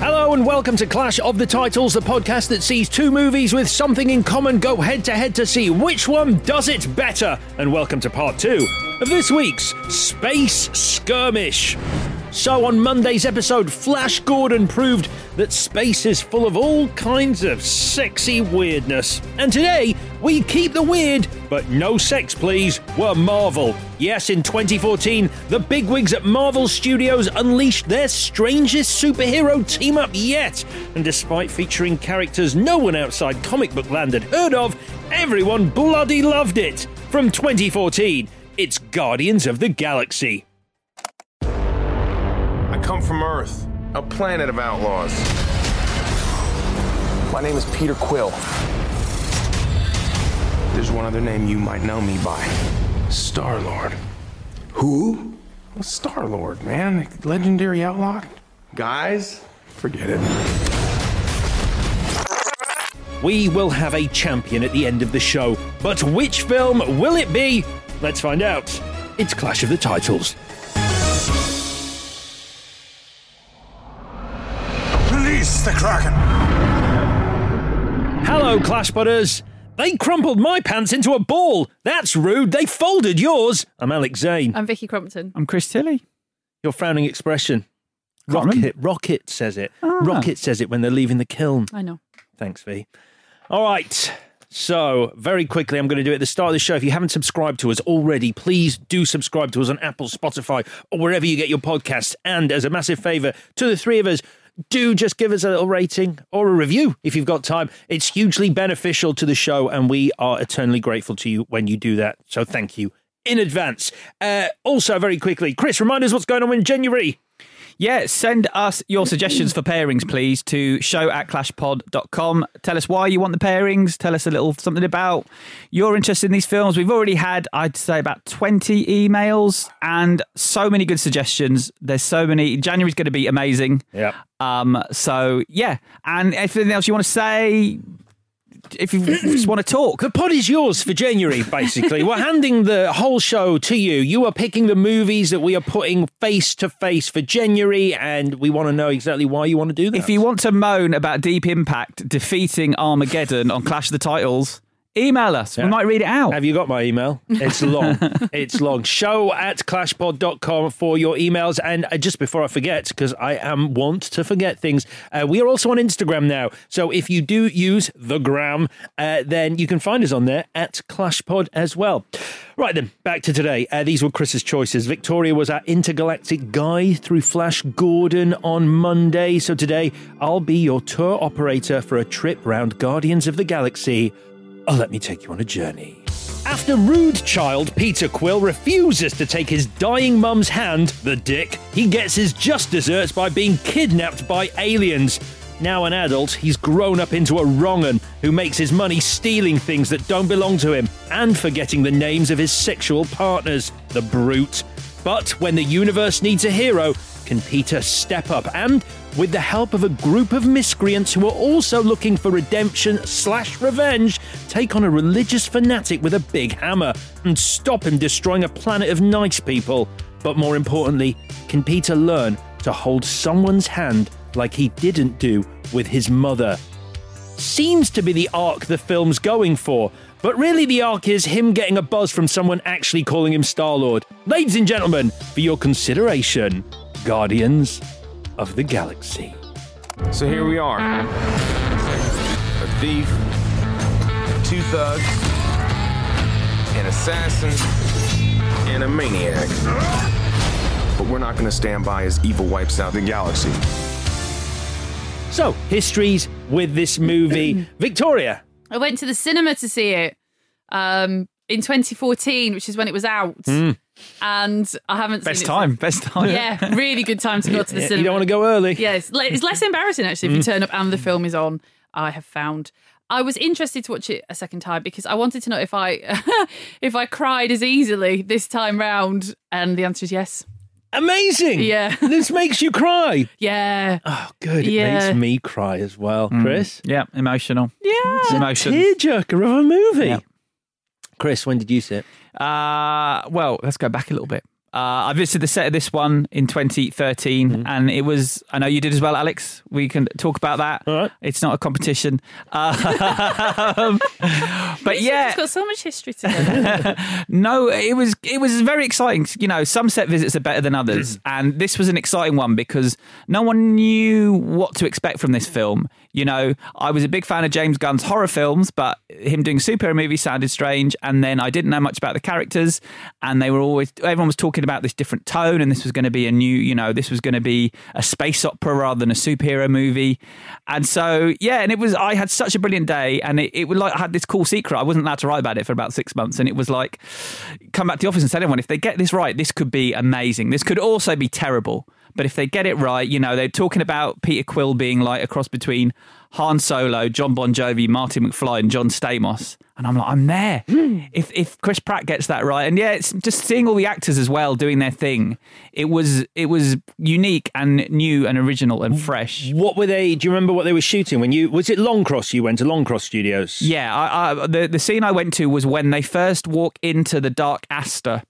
Hello and welcome to Clash of the Titles, the podcast that sees two movies with something in common go head to head to see which one does it better. And welcome to part two of this week's Space Skirmish. So, on Monday's episode, Flash Gordon proved that space is full of all kinds of sexy weirdness. And today, we keep the weird, but no sex, please. We're Marvel. Yes, in 2014, the bigwigs at Marvel Studios unleashed their strangest superhero team up yet. And despite featuring characters no one outside comic book land had heard of, everyone bloody loved it. From 2014, it's Guardians of the Galaxy. I come from Earth, a planet of outlaws. My name is Peter Quill. There's one other name you might know me by Star Lord. Who? Star Lord, man. Legendary outlaw. Guys, forget it. We will have a champion at the end of the show. But which film will it be? Let's find out. It's Clash of the Titles. Release the Kraken! Hello, Clash Butters. They crumpled my pants into a ball. That's rude. They folded yours. I'm Alex Zane. I'm Vicky Crompton. I'm Chris Tilly. Your frowning expression. Rocket. Rocket says it. Ah. Rocket says it when they're leaving the kiln. I know. Thanks, V. All right. So, very quickly, I'm going to do it at the start of the show. If you haven't subscribed to us already, please do subscribe to us on Apple, Spotify, or wherever you get your podcasts. And as a massive favour to the three of us, do just give us a little rating or a review if you've got time. It's hugely beneficial to the show, and we are eternally grateful to you when you do that. So, thank you in advance. Uh, also, very quickly, Chris, remind us what's going on in January. Yeah, send us your suggestions for pairings, please, to show at clashpod.com. Tell us why you want the pairings. Tell us a little something about your interest in these films. We've already had, I'd say, about 20 emails and so many good suggestions. There's so many. January's going to be amazing. Yeah. Um, so, yeah. And anything else you want to say? If you just want to talk. The pod is yours for January, basically. We're handing the whole show to you. You are picking the movies that we are putting face to face for January, and we want to know exactly why you want to do that. If you want to moan about Deep Impact defeating Armageddon on Clash of the Titles, email us. We might read it out. Have you got my email? It's long. it's long. Show at clashpod.com for your emails. And uh, just before I forget, because I am wont to forget things, uh, we are also on Instagram now. So if you do use the gram, uh, then you can find us on there at clashpod as well. Right then, back to today. Uh, these were Chris's choices. Victoria was our intergalactic guide through Flash Gordon on Monday. So today, I'll be your tour operator for a trip round Guardians of the Galaxy. Oh, let me take you on a journey. After rude child Peter Quill refuses to take his dying mum's hand, the dick, he gets his just desserts by being kidnapped by aliens. Now an adult, he's grown up into a wrong'un who makes his money stealing things that don't belong to him and forgetting the names of his sexual partners, the brute. But when the universe needs a hero, can Peter step up and, with the help of a group of miscreants who are also looking for redemption slash revenge, take on a religious fanatic with a big hammer and stop him destroying a planet of nice people? But more importantly, can Peter learn to hold someone's hand like he didn't do with his mother? Seems to be the arc the film's going for, but really the arc is him getting a buzz from someone actually calling him Star Lord. Ladies and gentlemen, for your consideration, Guardians of the Galaxy. So here we are. A thief, two thugs, an assassin, and a maniac. But we're not gonna stand by as evil wipes out the galaxy. So, histories with this movie. Victoria. I went to the cinema to see it um, in 2014, which is when it was out. And I haven't Best seen it Best time, best time. Yeah, really good time to go to the Yeah, cinema. you don't want to go early. Yeah, it's, le- it's less embarrassing actually if you mm. turn up and the film is on. I have found. I was interested to watch it a second time because I wanted to know if I if I cried as easily this time round, and the answer is yes. Amazing. Yeah. This makes you cry. Yeah, Oh, good. It Yeah. makes me cry as well, mm. Chris. Yeah, emotional. yeah. It's emotion. Tearjerker of a movie. Yeah. Chris, when did you see it? Uh, well, let's go back a little bit. Uh, I visited the set of this one in 2013, Mm-hmm. and it was. I know you did as well, Alex. We can talk about that. All right. It's not a competition, um, but yeah, it's got so much history to it. no, it was it was very exciting. You know, some set visits are better than others, and this was an exciting one because no one knew what to expect from this film. You know, I was a big fan of James Gunn's horror films, but him doing superhero movies sounded strange. And then I didn't know much about the characters, and they were always everyone was talking about this different tone, and this was going to be a new, you know, this was going to be a space opera rather than a superhero movie. And so, yeah, and it was. I had such a brilliant day, and it, it was like I had this cool secret. I wasn't allowed to write about it for about six months, and it was like come back to the office and tell everyone if they get this right, this could be amazing. This could also be terrible. But if they get it right, you know, they're talking about Peter Quill being like a cross between Han Solo, John Bon Jovi, Marty McFly, and John Stamos. And I'm like, I'm there. Hmm. If if Chris Pratt gets that right, and yeah, it's just seeing all the actors as well doing their thing. It was it was unique and new and original and fresh. What were they? Do you remember what they were shooting when you was it Longcross? You went to Longcross Studios. Yeah, I, I, the the scene I went to was when they first walk into the Dark Aster.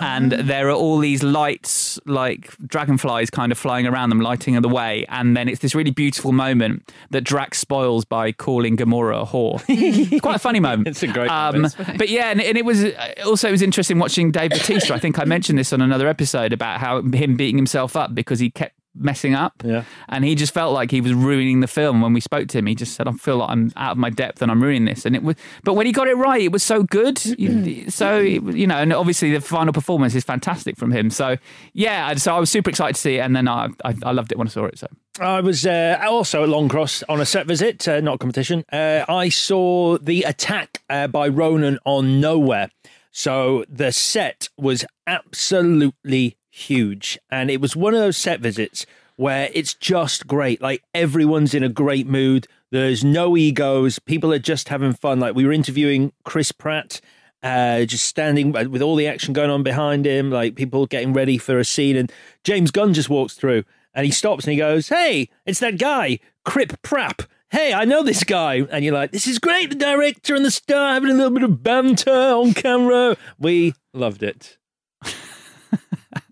And there are all these lights, like dragonflies, kind of flying around them, lighting the way. And then it's this really beautiful moment that Drax spoils by calling Gamora a whore. it's quite a funny moment. It's a great Um, moment. but yeah, and, and it was also it was interesting watching Dave Bautista. I think I mentioned this on another episode about how him beating himself up because he kept messing up. Yeah. And he just felt like he was ruining the film when we spoke to him. He just said, I feel like I'm out of my depth and I'm ruining this. And it was, but when he got it right, it was so good. So, you know, and obviously the final performance is fantastic from him. So, yeah, so I was super excited to see it. And then I, I, I loved it when I saw it. So, I was uh, also at Longcross on a set visit, uh, not competition. Uh, I saw the attack uh, by Ronan on Nowhere. So the set was absolutely huge. And it was one of those set visits where it's just great. Like everyone's in a great mood. There's no egos. People are just having fun. Like we were interviewing Chris Pratt. Uh, just standing with all the action going on behind him, like people getting ready for a scene, and James Gunn just walks through, and he stops and he goes, Hey, it's that guy, Crip Prap. Hey, I know this guy. And you're like, This is great. The director and the star having a little bit of banter on camera. We loved it.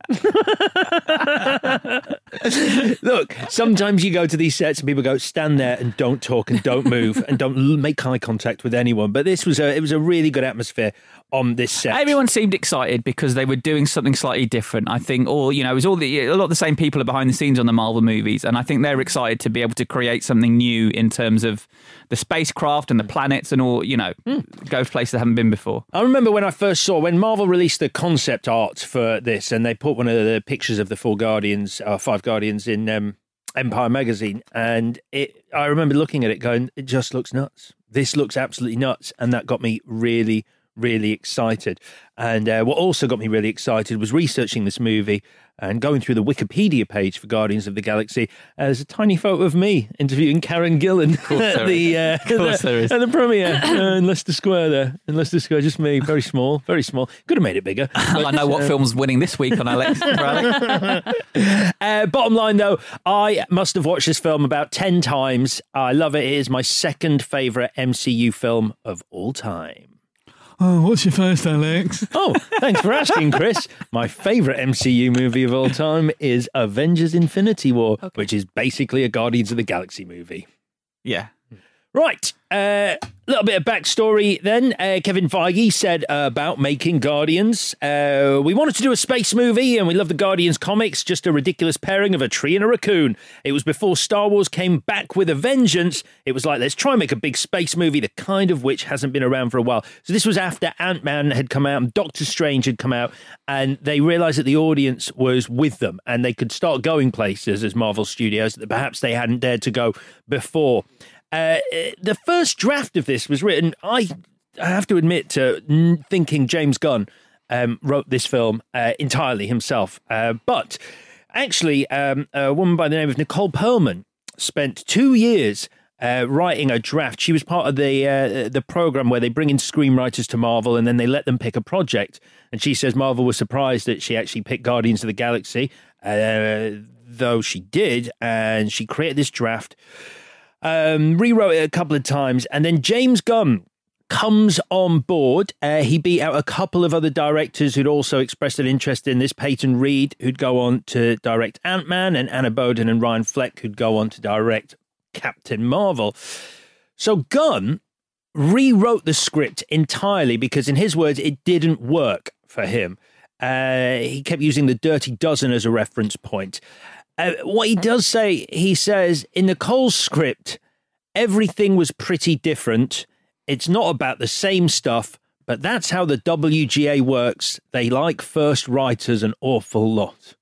Look, sometimes you go to these sets and people go, stand there and don't talk and don't move and don't make eye contact with anyone. But this was a it was a really good atmosphere on this set. Everyone seemed excited because they were doing something slightly different. I think, all you know, it was all the a lot of the same people are behind the scenes on the Marvel movies, and I think they're excited to be able to create something new in terms of the spacecraft and the planets and all. You know, go to places that haven't been before. I remember when I first saw when Marvel released the concept art for this, and they put one of the pictures of the four Guardians, uh, five Guardians, in um, Empire magazine, and it. I remember looking at it, going, "It just looks nuts. This looks absolutely nuts," and that got me really, really excited. And uh, what also got me really excited was researching this movie and going through the Wikipedia page for Guardians of the Galaxy. Uh, there's a tiny photo of me interviewing Karen Gillan at the, uh, the- at the premiere uh, in Leicester Square. There in Leicester Square, just me, very small, very small. Could have made it bigger. I know what film's winning this week on Alex. Alex. Uh, bottom line, though, I must have watched this film about 10 times. I love it. It is my second favourite MCU film of all time. Oh, what's your first, Alex? Oh, thanks for asking, Chris. My favourite MCU movie of all time is Avengers Infinity War, which is basically a Guardians of the Galaxy movie. Yeah. Right. A little bit of backstory then. Uh, Kevin Feige said uh, about making Guardians. Uh, we wanted to do a space movie and we love the Guardians comics, just a ridiculous pairing of a tree and a raccoon. It was before Star Wars came back with a vengeance. It was like, let's try and make a big space movie, the kind of which hasn't been around for a while. So this was after Ant Man had come out and Doctor Strange had come out, and they realized that the audience was with them and they could start going places as Marvel Studios that perhaps they hadn't dared to go before. Uh, the first draft of this was written. I, I have to admit to thinking James Gunn um, wrote this film uh, entirely himself, uh, but actually, um, a woman by the name of Nicole Perlman spent two years. Uh, writing a draft, she was part of the uh, the program where they bring in screenwriters to Marvel and then they let them pick a project. And she says Marvel was surprised that she actually picked Guardians of the Galaxy, uh, though she did, and she created this draft um, rewrote it a couple of times, and then James Gunn comes on board. Uh, he beat out a couple of other directors who'd also expressed an interest in this. Peyton Reed, who'd go on to direct Ant Man, and Anna Boden and Ryan Fleck, who'd go on to direct Captain Marvel. So Gunn rewrote the script entirely because, in his words, it didn't work for him. Uh, he kept using the Dirty Dozen as a reference point. What he does say, he says in the Cole script, everything was pretty different. It's not about the same stuff, but that's how the WGA works. They like first writers an awful lot.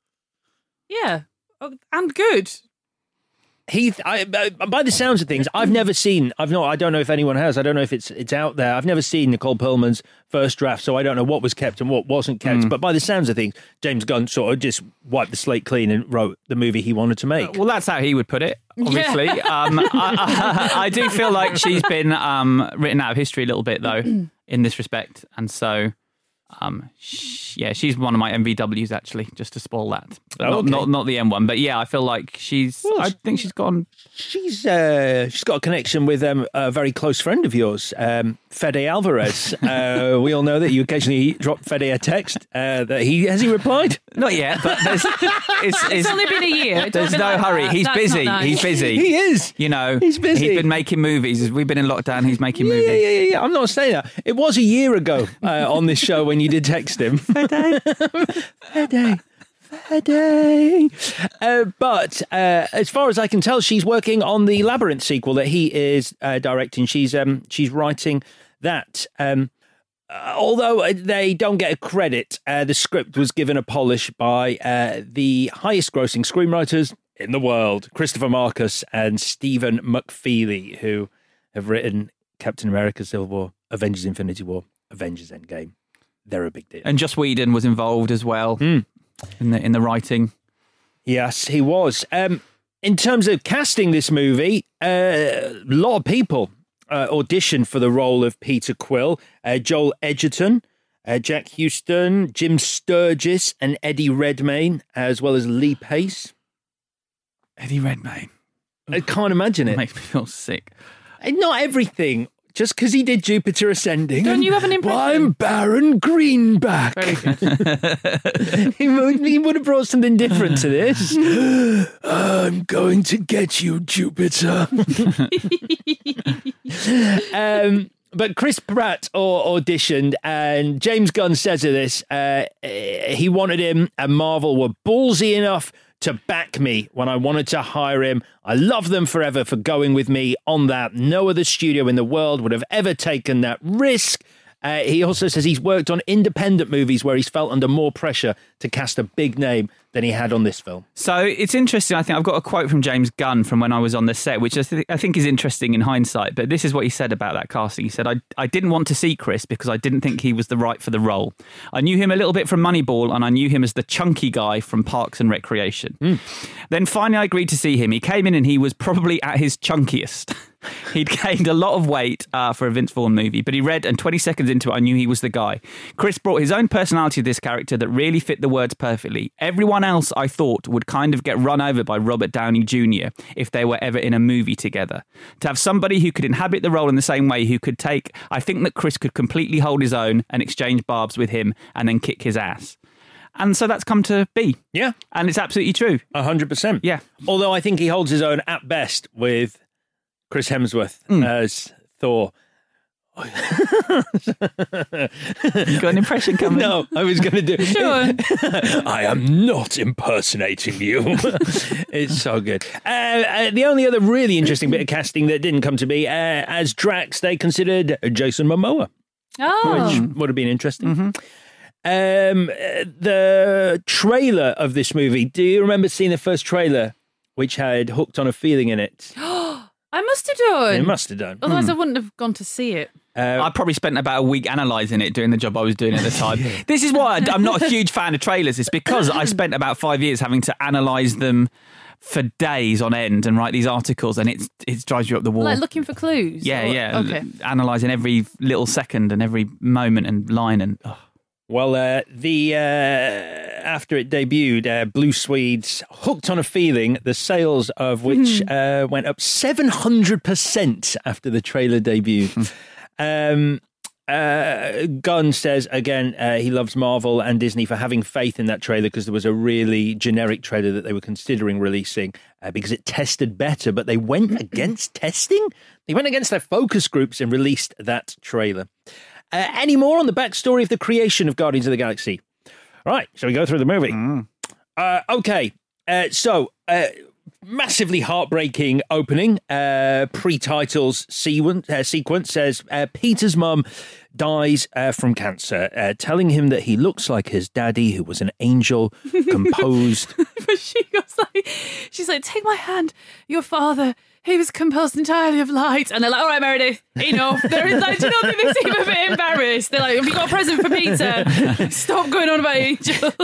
Yeah, Oh, and good. He, I, uh, by the sounds of things, I've never seen. I've not. I don't know if anyone has. I don't know if it's it's out there. I've never seen Nicole Perlman's first draft, so I don't know what was kept and what wasn't kept. Mm. But by the sounds of things, James Gunn sort of just wiped the slate clean and wrote the movie he wanted to make. Well, that's how he would put it. Obviously, um, I, I, I do feel like she's been um, written out of history a little bit, though, in this respect, and so. Um, sh- yeah, she's one of my MVWs actually, just to spoil that. But Oh, not, okay. not not the M one, but yeah, I feel like she's. I think she's gone. She's uh, she's got a connection with um, a very close friend of yours, um, Fede Alvarez. uh, we all know that you occasionally drop Fede a text. Uh, that he has he replied? Not yet, but there's, it's, It's only been a year. Don't There's no like hurry. that. He's That's busy. nice. He's busy. He is. You know, He's busy. He's been making movies. We've been in lockdown. He's making Yeah, movies. yeah, yeah, yeah. I'm not saying that. It was a year ago uh, on this show when you did text him. Fede, Fede, Fede. Uh, but uh, as far as I can tell, she's working on the Labyrinth sequel that he is uh, directing. She's um, she's writing that. Um, uh, although uh, they don't get a credit, uh, the script was given a polish by uh, the highest grossing screenwriters in the world, Christopher Marcus and Stephen McFeely, who have written Captain America Civil War, Avengers Infinity War, Avengers Endgame. They're a big deal. And Joss Whedon was involved as well Hmm. in the in the writing. Yes, he was. Um, in terms of casting this movie, uh, a lot of people uh, auditioned for the role of Peter Quill. Uh, Joel Edgerton, uh, Jack Huston, Jim Sturgess, and Eddie Redmayne, as well as Lee Pace. Eddie Redmayne. I can't imagine it. makes me feel sick. And not everything. Just because he did Jupiter Ascending. Don't you have an impression? I'm Baron Greenback. he, would, he would have brought something different to this. I'm going to get you, Jupiter. um, but Chris Pratt au- auditioned, and James Gunn says of this, uh, he wanted him, and Marvel were ballsy enough to back me when I wanted to hire him. I love them forever for going with me on that. No other studio in the world would have ever taken that risk. Uh, he also says he's worked on independent movies where he's felt under more pressure to cast a big name than he had on this film. So it's interesting. I think I've got a quote from James Gunn from when I was on the set, which I, th- I think is interesting in hindsight. But this is what he said about that casting. He said, I, I didn't want to see Chris because I didn't think he was the right for the role. I knew him a little bit from Moneyball and I knew him as the chunky guy from Parks and Recreation. Hmm. Then finally I agreed to see him. He came in and he was probably at his chunkiest. He'd gained a lot of weight uh, for a Vince Vaughn movie, but he read, and 20 seconds into it, I knew he was the guy. Chris brought his own personality to this character that really fit the words perfectly. Everyone else, I thought, would kind of get run over by Robert Downey Jr. if they were ever in a movie together. To have somebody who could inhabit the role in the same way, who could take, I think that Chris could completely hold his own and exchange barbs with him and then kick his ass. And so that's come to be. Yeah. And it's absolutely true. A hundred percent. Yeah. Although I think he holds his own at best with Chris Hemsworth Hmm. as Thor. You got an impression coming? No, I was going to do. Sure. I am not impersonating you. it's so good. Uh, uh, the only other really interesting bit of casting that didn't come to me uh, as Drax, they considered Jason Momoa, Oh, which would have been interesting. Um, uh, the trailer of this movie. Do you remember seeing the first trailer, which had "Hooked on a Feeling" in it? I must have done. It must have done. Otherwise, I wouldn't have gone to see it. Uh, I probably spent about a week analysing it doing the job I was doing at the time. This is why I- I'm not a huge fan of trailers. It's because I spent about five years having to analyse them for days on end and write these articles, and it it drives you up the wall. Like looking for clues. yeah, or- yeah. Okay. Analysing every little second and every moment and line and. oh. Well, uh, the uh, after it debuted, uh, Blue Swede's hooked on a feeling, the sales of which uh, went up seven hundred percent after the trailer debuted. um, uh, Gunn says again uh, he loves Marvel and Disney for having faith in that trailer because there was a really generic trailer that they were considering releasing uh, because it tested better, but they went against testing. They went against their focus groups and released that trailer. Uh, any more on the backstory of the creation of Guardians of the Galaxy? All right, shall we go through the movie? Uh, okay, uh, so uh, massively heartbreaking opening. Uh, pre-titles sequence, uh, sequence says uh, Peter's mum dies uh, from cancer, uh, telling him that he looks like his daddy, who was an angel, composed. but she goes like, she's like, take my hand. Your father, he was composed entirely of light. And they're like, all right, Meredith, enough. There is like, do you not think they seem a bit embarrassed? They're like, have you got a present for Peter? Stop going on about angels.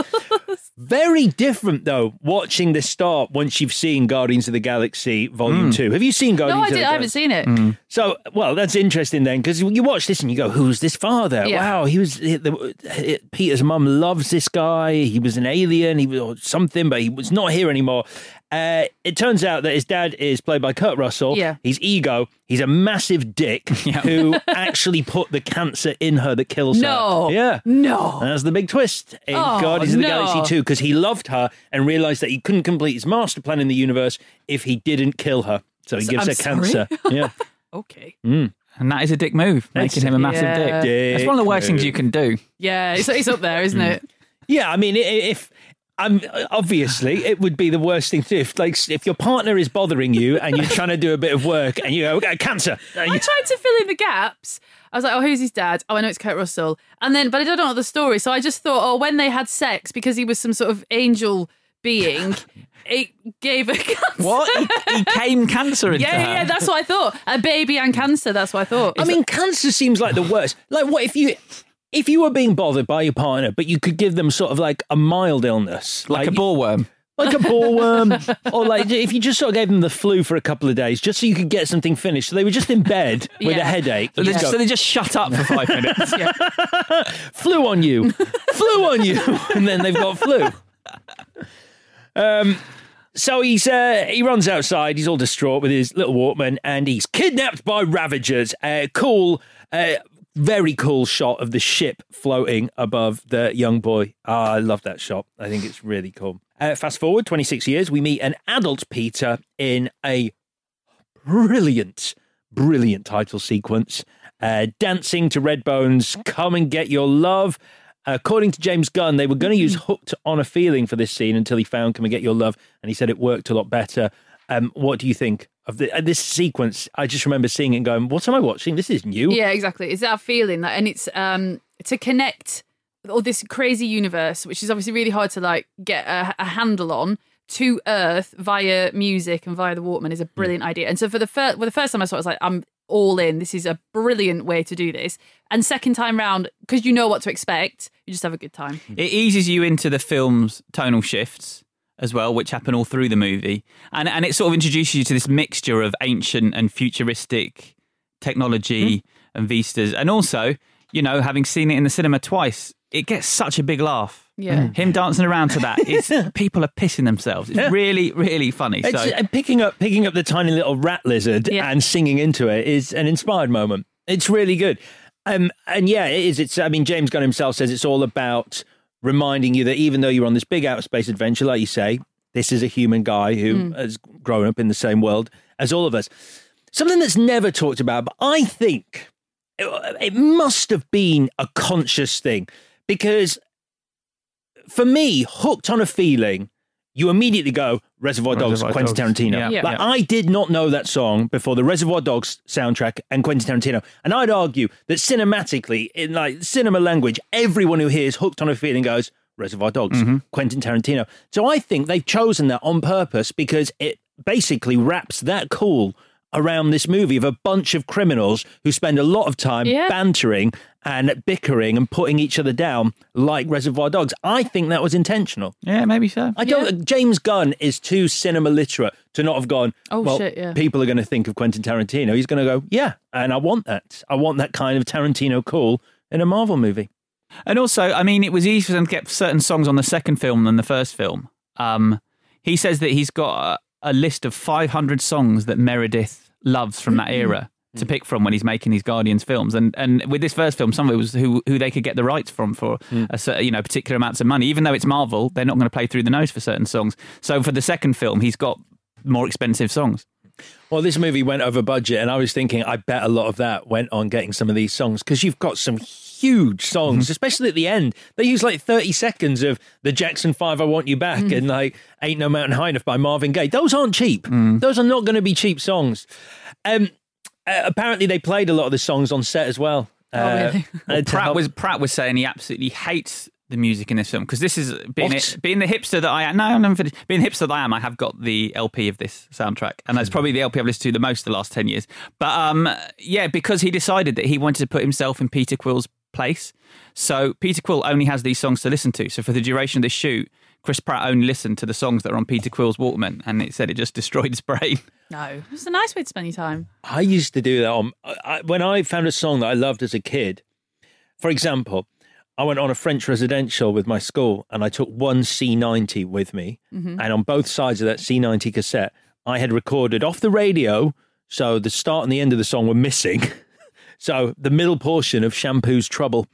Very different though. Watching this start once you've seen Guardians of the Galaxy Volume hmm. Two. Have you seen Guardians? no, I of the did. I haven't Galaxy? seen it. Hmm. So, well, that's interesting then, because you watch this and you go, "Who's this father? Yeah. Wow, he was he- the, he- Peter's mum loves this guy. He was an alien. He was or something, but he was not here anymore." Uh, it turns out that his dad is played by Kurt Russell. Yeah. he's ego. He's a massive dick who actually put the cancer in her that kills No. her. Yeah, No. and that's the big twist in Oh, Guardians of the no. Galaxy 2 because he loved her and realized that he couldn't complete his master plan in the universe if he didn't kill her. So he So- gives I'm her sorry? cancer. Yeah. Okay. And that is a dick move, making him a massive Yeah. dick. It's one of the worst Dick things you can do. Yeah, it's, it's up there, isn't it? Yeah, I mean, if I'm obviously it would be the worst thing to do if, like, if your partner is bothering you and you're trying to do a bit of work and you go, "Okay, cancer. I you- tried to fill in the gaps. I was like, oh, who's his dad? Oh, I know it's Kurt Russell. And then, but I don't know the story. So I just thought, oh, when they had sex, because he was some sort of angel being, it gave a cancer. What? he, he came cancer into Yeah, yeah, her. yeah, that's what I thought. A baby and cancer, that's what I thought. I mean, cancer seems like the worst. Like, what if you. If you were being bothered by your partner, but you could give them sort of like a mild illness, like a ball worm. like a ballworm, or like if you just sort of gave them the flu for a couple of days, just so you could get something finished. So they were just in bed with a headache. So, You they, just so they just shut up for five minutes. yeah. flu on you, flu on you, and then they've got flu. Um, so he's uh, he runs outside. He's all distraught with his little Walkman, and he's kidnapped by Ravagers. Uh, cool, uh, very cool shot of the ship floating above the young boy. Ah, I love that shot. I think it's really cool. Uh, fast forward 26 years, we meet an adult Peter in a brilliant, brilliant title sequence. Uh, dancing to Redbone's Come and Get Your Love. According to James Gunn, they were going to use Hooked on a Feeling for this scene until he found Come and Get Your Love, and he said it worked a lot better. Um, what do you think of the, uh, this sequence? I just remember seeing it and going, What am I watching? This is new. Yeah, exactly. It's that feeling that, and it's um to connect all this crazy universe, which is obviously really hard to like get a, a handle on to Earth via music and via the Walkman is a brilliant idea. And so for the first, well, the first time I saw it, I was like, I'm all in. This is a brilliant way to do this. And second time round, because you know what to expect, you just have a good time. It eases you into the film's tonal shifts as well, which happen all through the movie, and and it sort of introduces you to this mixture of ancient and futuristic technology and vistas, and also, you know, having seen it in the cinema twice, it gets such a big laugh. Yeah. Him dancing around to that, it's people are pissing themselves. It's Yeah. really, really funny. It's, So uh, picking up picking up the tiny little rat lizard Yeah. and singing into it is an inspired moment. It's really good. Um, and yeah, it is. It's. I mean, James Gunn himself says it's all about reminding you that even though you're on this big outer space adventure, like you say, this is a human guy who hmm. has grown up in the same world as all of us. something that's never talked about, but I think it, it must have been a conscious thing because for me, hooked on a feeling, you immediately go Reservoir Dogs, Reservoir Quentin Dogs. Tarantino. Yeah. Yeah. Like Yeah. I did not know that song before the Reservoir Dogs soundtrack and Quentin Tarantino, and I'd argue that cinematically, in like cinema language, everyone who hears hooked on a feeling goes Reservoir Dogs, Mm-hmm. Quentin Tarantino. So I think they've chosen that on purpose because it basically wraps that cool around this movie of a bunch of criminals who spend a lot of time Yeah. bantering and bickering and putting each other down like Reservoir Dogs. I think that was intentional. Yeah, maybe so. I don't. James Gunn is too cinema literate to not have gone. Oh, well, shit, yeah. People are going to think of Quentin Tarantino. He's going to go, yeah, and I want that. I want that kind of Tarantino cool in a Marvel movie. And also, I mean, it was easier for them to get certain songs on the second film than the first film. Um, he says that he's got a, a list of 500 songs that Meredith loves from that mm-hmm. era to mm. pick from when he's making these Guardians films. And and with this first film, some of it was who who they could get the rights from for mm. a cer- you know particular amounts of money. Even though it's Marvel, they're not going to play through the nose for certain songs. So for the second film, he's got more expensive songs. Well, this movie went over budget, and I was thinking, I bet a lot of that went on getting some of these songs because you've got some huge songs, Mm-hmm. especially at the end. They use like 30 seconds of the Jackson 5 I Want You Back Mm. and like Ain't No Mountain High Enough by Marvin Gaye. Those aren't cheap. Mm. Those are not going to be cheap songs. Um, uh, apparently, they played a lot of the songs on set as well. Oh, Uh, really? uh, to Pratt help- was Pratt was saying he absolutely hates the music in this film because this is being it, being the hipster that I am. No, I'm not finished. Being the hipster that I am, I have got the LP of this soundtrack, and that's probably the LP I've listened to the most the last ten years. But um, yeah, because he decided that he wanted to put himself in Peter Quill's place. So Peter Quill only has these songs to listen to. So for the duration of this shoot, Chris Pratt only listened to the songs that are on Peter Quill's Walkman, and it said it just destroyed his brain. No, it's a nice way to spend your time. I used to do that on I, I- when I found a song that I loved as a kid. For example, I went on a French residential with my school and I took one C90 with me. Mm-hmm. And on both sides of that C90 cassette, I had recorded off the radio. So the start and the end of the song were missing. So the middle portion of Shampoo's Trouble.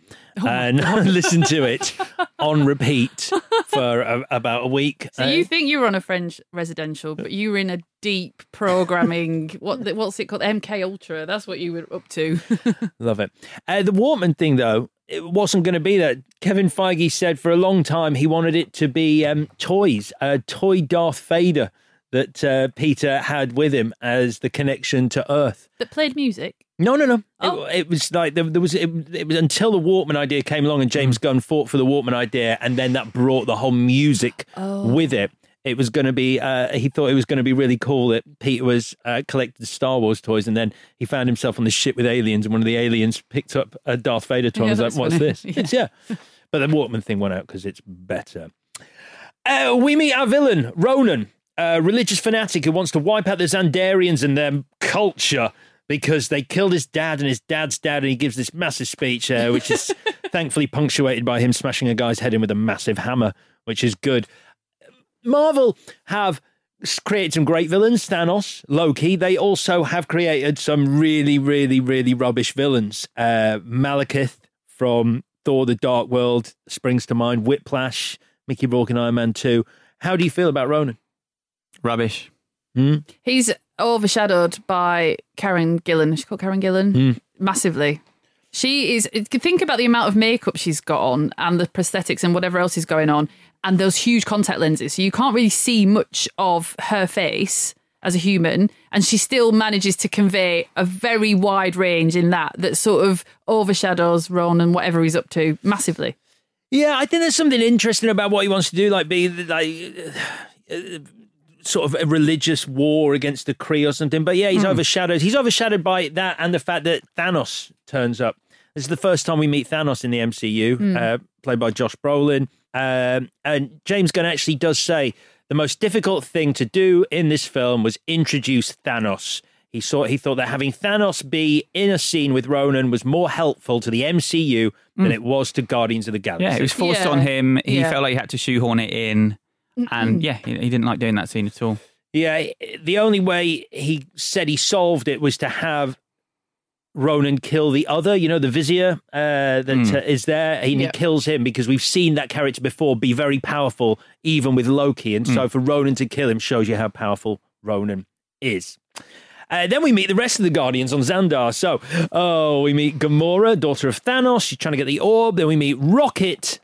and I listened to it on repeat for a, about a week. So Uh, you think you were on a French residential, but you were in a deep programming. what the- what's it called? MK Ultra. That's what you were up to. Love it. Uh, the Walkman thing, though, it wasn't going to be that. Kevin Feige said for a long time he wanted it to be um, toys, a toy Darth Vader that uh, Peter had with him as the connection to Earth. that played music. No, no, no. Oh. It, it was like there, there was it, it was until the Walkman idea came along and James Gunn fought for the Walkman idea, and then that brought the whole music with it. It was going to be. Uh, he thought it was going to be really cool that Peter was uh, collected Star Wars toys, and then he found himself on the ship with aliens, and one of the aliens picked up a Darth Vader toy. Yeah, and was like, "What's funny. this?" Yeah. Yeah. But the Walkman thing went out because it's better. Uh, we meet our villain, Ronan, a religious fanatic who wants to wipe out the Xandarians and their culture because they killed his dad and his dad's dad, and he gives this massive speech, uh, which is thankfully punctuated by him smashing a guy's head in with a massive hammer, which is good. Marvel have created some great villains, Thanos, Loki. They also have created some really, really, really rubbish villains. Uh, Malekith from Thor: The Dark World springs to mind. Whiplash, Mickey Rourke and Iron Man Two. How do you feel about Ronan? Rubbish. He's overshadowed by Karen Gillan. She's called Karen Gillan massively. She is. Think about the amount of makeup she's got on, and the prosthetics, and whatever else is going on, and those huge contact lenses. So you can't really see much of her face as a human, and she still manages to convey a very wide range in that that sort of overshadows Ronan whatever he's up to massively. Yeah, I think there's something interesting about what he wants to do, like be like uh, sort of a religious war against the Kree or something. But yeah, he's overshadowed. He's overshadowed by that and the fact that Thanos turns up. This is the first time we meet Thanos in the MCU, uh, played by Josh Brolin. Um, and James Gunn actually does say the most difficult thing to do in this film was introduce Thanos. He saw he thought that having Thanos be in a scene with Ronan was more helpful to the MCU than it was to Guardians of the Galaxy. Yeah, it was forced Yeah. on him. He Yeah. felt like he had to shoehorn it in, and yeah, he, he didn't like doing that scene at all. Yeah, the only way he said he solved it was to have Ronan kill the other, you know, the Vizier uh, that Hmm. uh, is there. And he kills him because we've seen that character before be very powerful, even with Loki. And Hmm. so for Ronan to kill him shows you how powerful Ronan is. Uh, then we meet the rest of the Guardians on Xandar. So, oh, we meet Gamora, daughter of Thanos. She's trying to get the orb. Then we meet Rocket,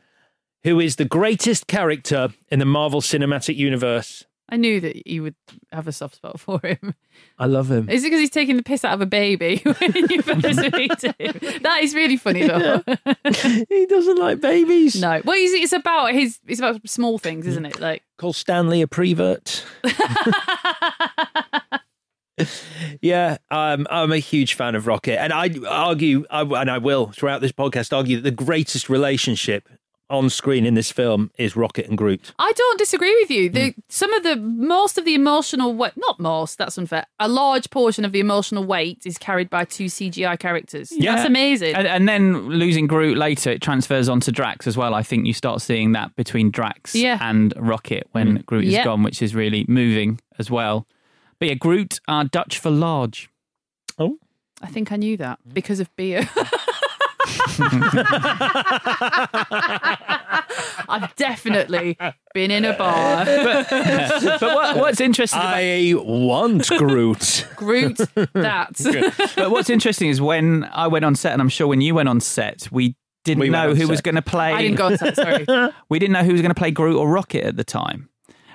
who is the greatest character in the Marvel Cinematic Universe. I knew that you would have a soft spot for him. I love him. Is it because he's taking the piss out of a baby when you first meet him? That is really funny though. he doesn't like babies. No. Well, it's, it's about his. It's about small things, isn't it? Like Call Stanley a prevert. yeah, um, I'm a huge fan of Rocket, and I argue, I, and I will throughout this podcast argue that the greatest relationship on screen in this film is Rocket and Groot. I don't disagree with you. The some of the most of the emotional weight, not most, that's unfair. A large portion of the emotional weight is carried by two CGI characters. Yeah. That's amazing. And, and then losing Groot later, it transfers onto Drax as well. I think you start seeing that between Drax Yeah. and Rocket when mm. Groot is Yeah. gone, which is really moving as well. But yeah, Groot are Dutch for large. Oh, I think I knew that because of beer. I've definitely been in a bar. But what, what's interesting about I want Groot. Groot, that. but what's interesting is when I went on set, and I'm sure when you went on set, we didn't We went know on who was set. going to play. I didn't go on set, sorry. we didn't know who was going to play Groot or Rocket at the time.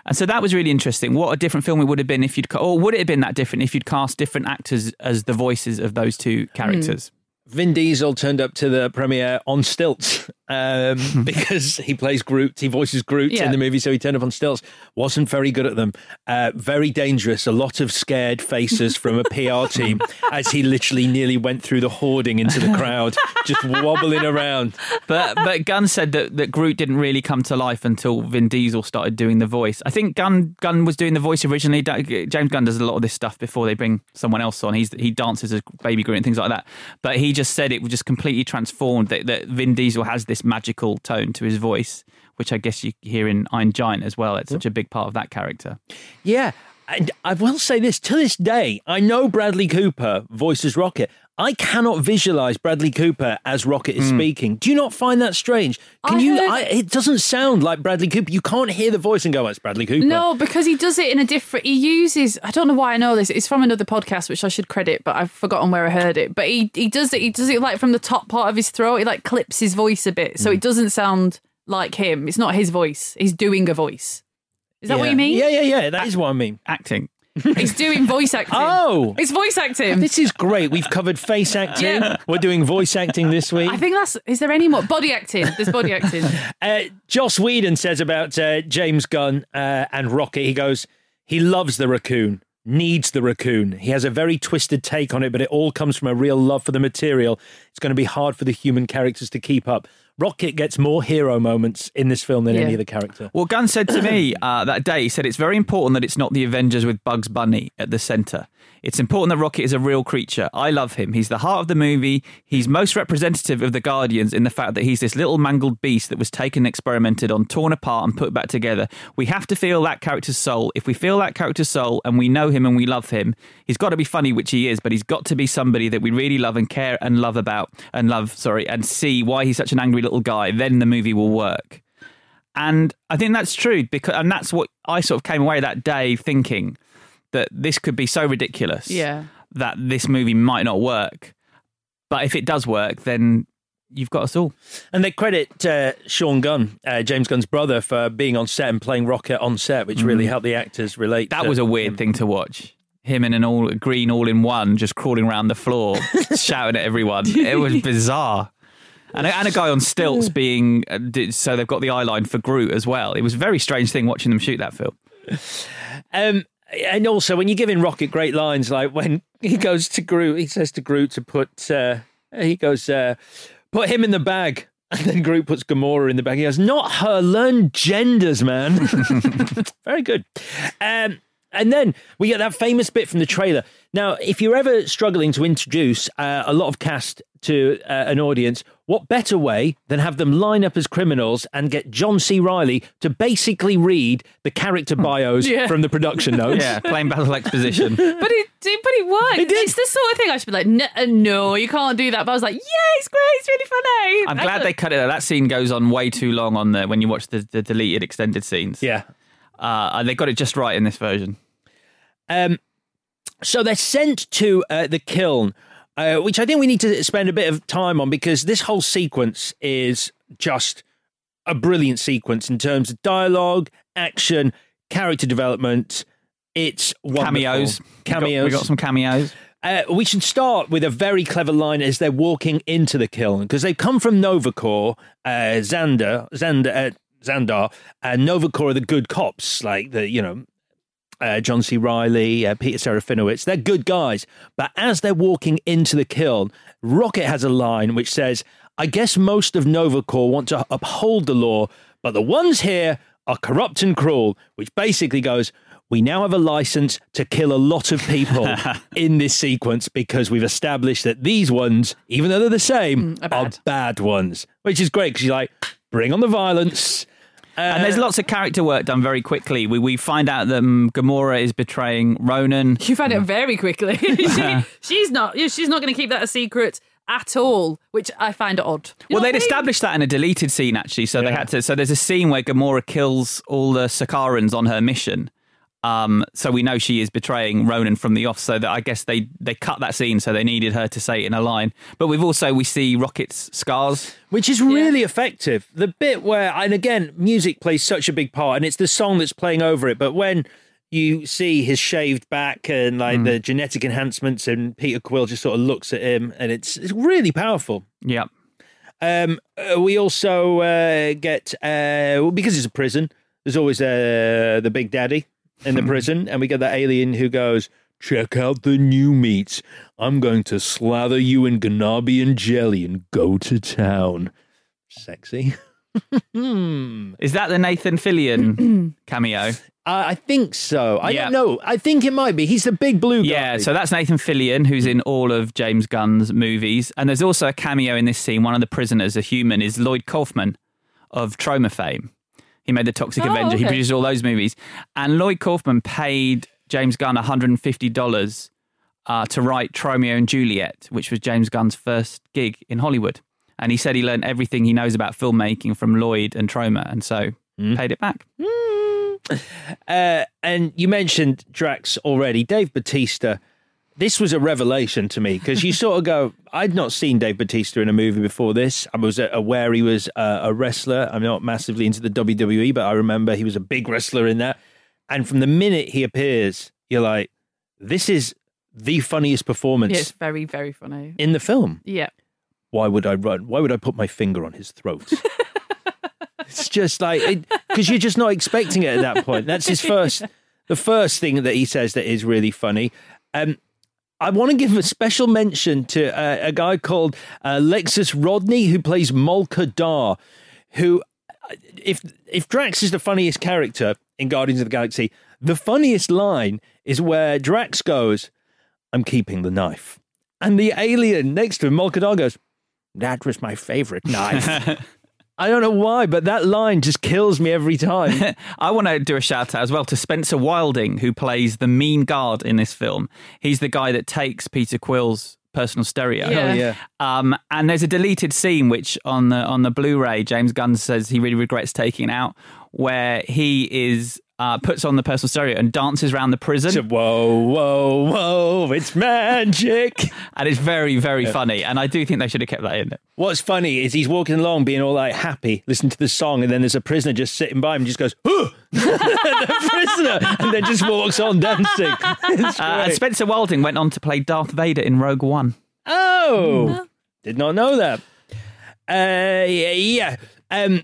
And so that was really interesting. What a different film it would have been if you'd, ca- or would it have been that different if you'd cast different actors as the voices of those two characters? Vin Diesel turned up to the premiere on stilts um, because he plays Groot. He voices Groot Yeah. in the movie, so he turned up on stilts. Wasn't very good at them. Uh, very dangerous. A lot of scared faces from a PR team as he literally nearly went through the hoarding into the crowd, just wobbling around. But but Gunn said that, that Groot didn't really come to life until Vin Diesel started doing the voice. I think Gunn Gunn was doing the voice originally. James Gunn does a lot of this stuff before they bring someone else on. He's he dances as Baby Groot and things like that. But he just said it was just completely transformed. That, that Vin Diesel has this magical tone to his voice, which I guess you hear in Iron Giant as well. It's such a big part of that character. Yeah. And I will say this to this day, I know Bradley Cooper voices Rocket. I cannot visualize Bradley Cooper as Rocket is speaking. Do you not find that strange? Can I you? heard- I, it doesn't sound like Bradley Cooper. You can't hear the voice and go, oh, "It's Bradley Cooper." No, because he does it in a different. He uses. I don't know why I know this. It's from another podcast, which I should credit, but I've forgotten where I heard it. But he he does it. He does it like from the top part of his throat. He like clips his voice a bit, Mm. so it doesn't sound like him. It's not his voice. He's doing a voice. Is that what you mean? Yeah, yeah, yeah. That is what I mean. Acting. He's doing voice acting. Oh, It's voice acting. this is great. We've covered face acting. Yeah. We're doing voice acting this week. I think that's. Is there any more body acting? There's body acting. Uh, Joss Whedon says about uh, James Gunn uh, and Rocket, he goes, he loves the raccoon, needs the raccoon. He has a very twisted take on it, but it all comes from a real love for the material. It's going to be hard for the human characters to keep up. Rocket gets more hero moments in this film than Yeah. any other character. Well, Gunn said to me uh, that day, he said it's very important that it's not the Avengers with Bugs Bunny at the centre. It's important that Rocket is a real creature. I love him. He's the heart of the movie. He's most representative of the Guardians in the fact that he's this little mangled beast that was taken, experimented on, torn apart, and put back together. We have to feel that character's soul. If we feel that character's soul and we know him and we love him, he's got to be funny, which he is, but he's got to be somebody that we really love and care and love about and love, sorry, and see why he's such an angry little guy. Then the movie will work. And I think that's true because, and that's what I sort of came away that day thinking that this could be so ridiculous Yeah. that this movie might not work. But if it does work, then you've got us all. And they credit uh, Sean Gunn, uh, James Gunn's brother, for being on set and playing Rocket on set, which really helped the actors relate. That to was a weird him. thing to watch. Him in an all green all in one, just crawling around the floor, shouting at everyone. It was bizarre. And a, and a guy on stilts being uh, so they've got the eye line for Groot as well. It was a very strange thing watching them shoot that film. Um, and also, when you're giving Rocket great lines, like when he goes to Groot, he says to Groot to put, uh, he goes, uh, put him in the bag. And then Groot puts Gamora in the bag. He goes, not her, learn genders, man. Very good. Um, and then we get that famous bit from the trailer. Now, if you're ever struggling to introduce uh, a lot of cast to uh, an audience, what better way than have them line up as criminals and get John C. Reilly to basically read the character bios Yeah. from the production notes? Yeah, plain battle exposition. But it did, but it worked. It did. It's the sort of thing I should be like, no, uh, no, you can't do that. But I was like, yeah, it's great. It's really funny. I'm I glad thought- they cut it. out. That scene goes on way too long on the when you watch the, the deleted extended scenes. Yeah. uh, and they got it just right in this version. Um, So they're sent to uh, the kiln, uh, which I think we need to spend a bit of time on because this whole sequence is just a brilliant sequence in terms of dialogue, action, character development. It's wonderful. Cameos. Cameos. We got, we got some cameos. Uh, we should start with a very clever line as they're walking into the kiln because they've come from Nova Corps, uh, Xander, Xander, uh, Xandar, and Nova Corps are the good cops, like the you know uh, John C. Reilly, uh, Peter Serafinowicz. They're good guys, but as they're walking into the Kyln, Rocket has a line which says, "I guess most of Nova Corps want to uphold the law, but the ones here are corrupt and cruel," which basically goes. We now have a license to kill a lot of people in this sequence because we've established that these ones, even though they're the same, are are bad. bad ones, which is great because you're like, bring on the violence. And there's lots of character work done very quickly. We we find out that um, Gamora is betraying Ronan. You find it very quickly. she, she's not. yeah, She's not going to keep that a secret at all, which I find odd. You well, they'd I mean? established that in a deleted scene actually, so they had to. So there's a scene where Gamora kills all the Sakaarans on her mission. Um, so we know she is betraying Ronan from the off. So that I guess they they cut that scene, so they needed her to say it in a line. But we've also we see Rocket's scars. which is really effective. The bit where, and again, music plays such a big part, and it's the song that's playing over it. But when you see his shaved back and like the genetic enhancements, and Peter Quill just sort of looks at him, and it's it's really powerful. Yeah. Um, uh, we also uh, get uh, because it's a prison. There's always uh, the big daddy in the prison, and we get that alien who goes, "Check out the new meats. I'm going to slather you in Ganabian jelly and go to town." Sexy. Is that the Nathan Fillion cameo? Uh, I think so. I Yeah. don't know. I think it might be. He's the big blue guy. Yeah, so that's Nathan Fillion, who's in all of James Gunn's movies. And there's also a cameo in this scene. One of the prisoners, a human, is Lloyd Kaufman of Troma fame. He made The Toxic Oh, Avenger. He produced all those movies. And Lloyd Kaufman paid James Gunn $150 uh, to write Tromeo and Juliet, which was James Gunn's first gig in Hollywood. And he said he learned everything he knows about filmmaking from Lloyd and Troma, and so Hmm. paid it back. Uh, and you mentioned Drax already. Dave Batista. This was a revelation to me because you sort of go, I'd not seen Dave Batista in a movie before this. I was aware he was uh, a wrestler. I'm not massively into the WWE, but I remember he was a big wrestler in that. And from the minute he appears, you're like, this is the funniest performance it's very, very funny. in the film. Yeah. why would I run? Why would I put my finger on his throat? it's just like because you're just not expecting it at that point. That's his first, the first thing that he says that is really funny. Um, I want to give a special mention to uh, a guy called uh, Alexis Rodney who plays Moloka Dar, who, uh, if if Drax is the funniest character in Guardians of the Galaxy, the funniest line is where Drax goes, "I'm keeping the knife," and the alien next to him, Moloka Dar, goes, "That was my favorite knife." I don't know why, but that line just kills me every time. I want to do a shout out as well to Spencer Wilding, who plays the mean guard in this film. He's the guy that takes Peter Quill's personal stereo. Yeah. Oh, yeah. Um, and there's a deleted scene which on the on the Blu-ray, James Gunn says he really regrets taking out, where he is uh, puts on the personal stereo and dances around the prison, So, whoa, whoa, whoa! It's magic. and it's very very funny. And I do think they should have kept that in. What's funny is he's walking along, being all like happy, listening to the song, and then there's a prisoner just sitting by him, and just goes, "Huh!" the prisoner, and then just walks on dancing. Uh, and. Spencer Wilding went on to play Darth Vader in Rogue One. Oh, did not know that. Uh, yeah, yeah. Um,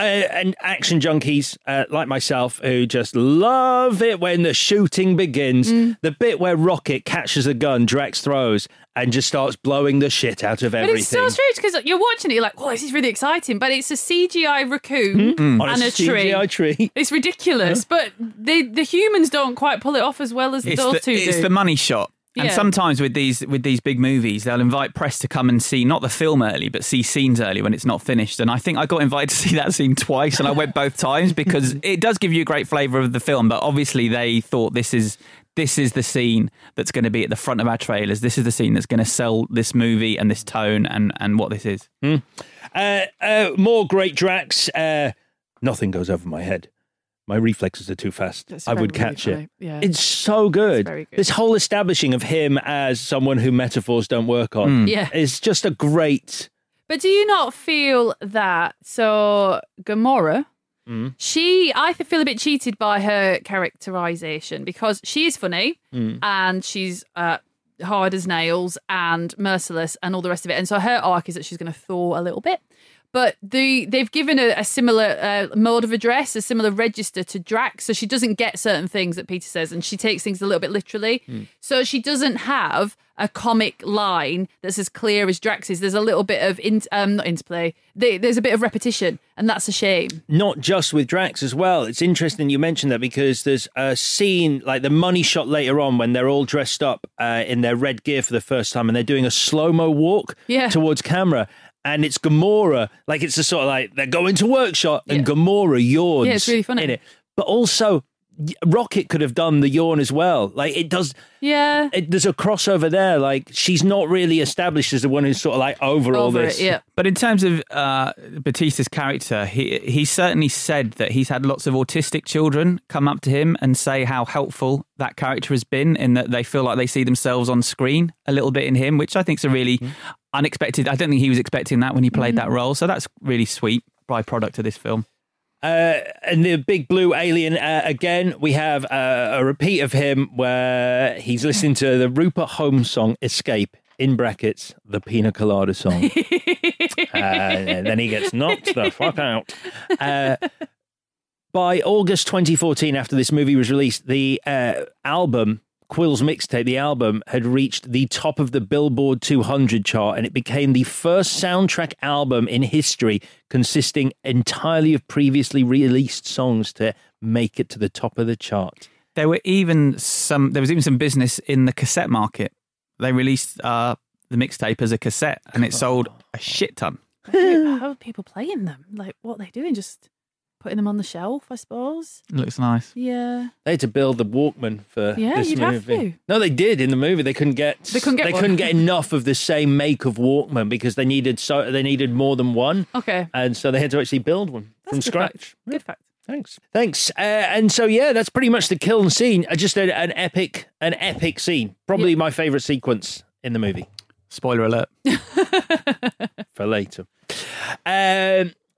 uh, and action junkies uh, like myself who just love it when the shooting begins. The bit where Rocket catches a gun, Drax throws, and just starts blowing the shit out of But everything. it's so strange because you're watching it, you're like, oh, this is really exciting. But it's a CGI raccoon On and a, tree. CGI tree. It's ridiculous. But the the humans don't quite pull it off as well as It's those the, two it's do. the money shot. And sometimes with these with these big movies, they'll invite press to come and see not the film early, but see scenes early when it's not finished. And I think I got invited to see that scene twice, and I went both times because it does give you a great flavour of the film. But obviously, they thought this is this is the scene that's going to be at the front of our trailers. This is the scene that's going to sell this movie and this tone and and what this is. Uh, uh, more great Drax. Uh, nothing goes over my head. My reflexes are too fast. That's I would very, really catch it. Yeah. It's so good. very good. This whole establishing of him as someone who metaphors don't work on Yeah. is just a great. But do you not feel that? So Gamora, Mm. she, I feel a bit cheated by her characterization because she is funny Mm. and she's uh, hard as nails and merciless and all the rest of it. And so her arc is that she's going to thaw a little bit. But the they've given a, a similar uh, mode of address, a similar register to Drax, so she doesn't get certain things that Peter says, and she takes things a little bit literally. So she doesn't have a comic line that's as clear as Drax's. There's a little bit of in, um, not interplay. They, there's a bit of repetition, and that's a shame. Not just with Drax as well. It's interesting you mentioned that because there's a scene like the money shot later on when they're all dressed up uh, in their red gear for the first time and they're doing a slow mo walk Yeah. towards camera. And it's Gamora, like it's a sort of like they're going to work shot, and Gamora yawns. Yeah, it's really funny. in it. But also, Rocket could have done the yawn as well. Like it does. Yeah. It, there's a crossover there. Like she's not really established as the one who's sort of like over, all this. it, yeah. But in terms of uh, Batista's character, he he certainly said that he's had lots of autistic children come up to him and say how helpful that character has been, in that they feel like they see themselves on screen a little bit in him, which I think is a really Mm-hmm. unexpected. I don't think he was expecting that when he played that role, so that's really sweet byproduct of this film. Uh, and the big blue alien uh, again. We have uh, a repeat of him where he's listening to the Rupert Holmes song "Escape" in brackets, the Pina Colada song. uh, and then he gets knocked the fuck out. Uh, by August 2014, after this movie was released, the uh, album Quill's mixtape, the album, had reached the top of the Billboard 200 chart, and it became the first soundtrack album in history consisting entirely of previously released songs to make it to the top of the chart. There were even some. There was even some business in the cassette market. They released uh, the mixtape as a cassette, and it sold a shit ton. How are people playing them? Like, what are they doing? Just putting them on the shelf, I suppose. It looks nice. Yeah. They had to build the Walkman for Yeah, this you'd have movie. to. No, they did in the movie. They couldn't get. They couldn't get They one. couldn't get enough of the same make of Walkman because they needed so they needed more than one. Okay. and so they had to actually build one That's from good scratch. fact. Good fact. Thanks, thanks. Uh, and so yeah, that's pretty much the Kyln scene. Uh, Just a, an epic, an epic scene. Probably my favorite sequence in the movie. Spoiler alert. for later. Um,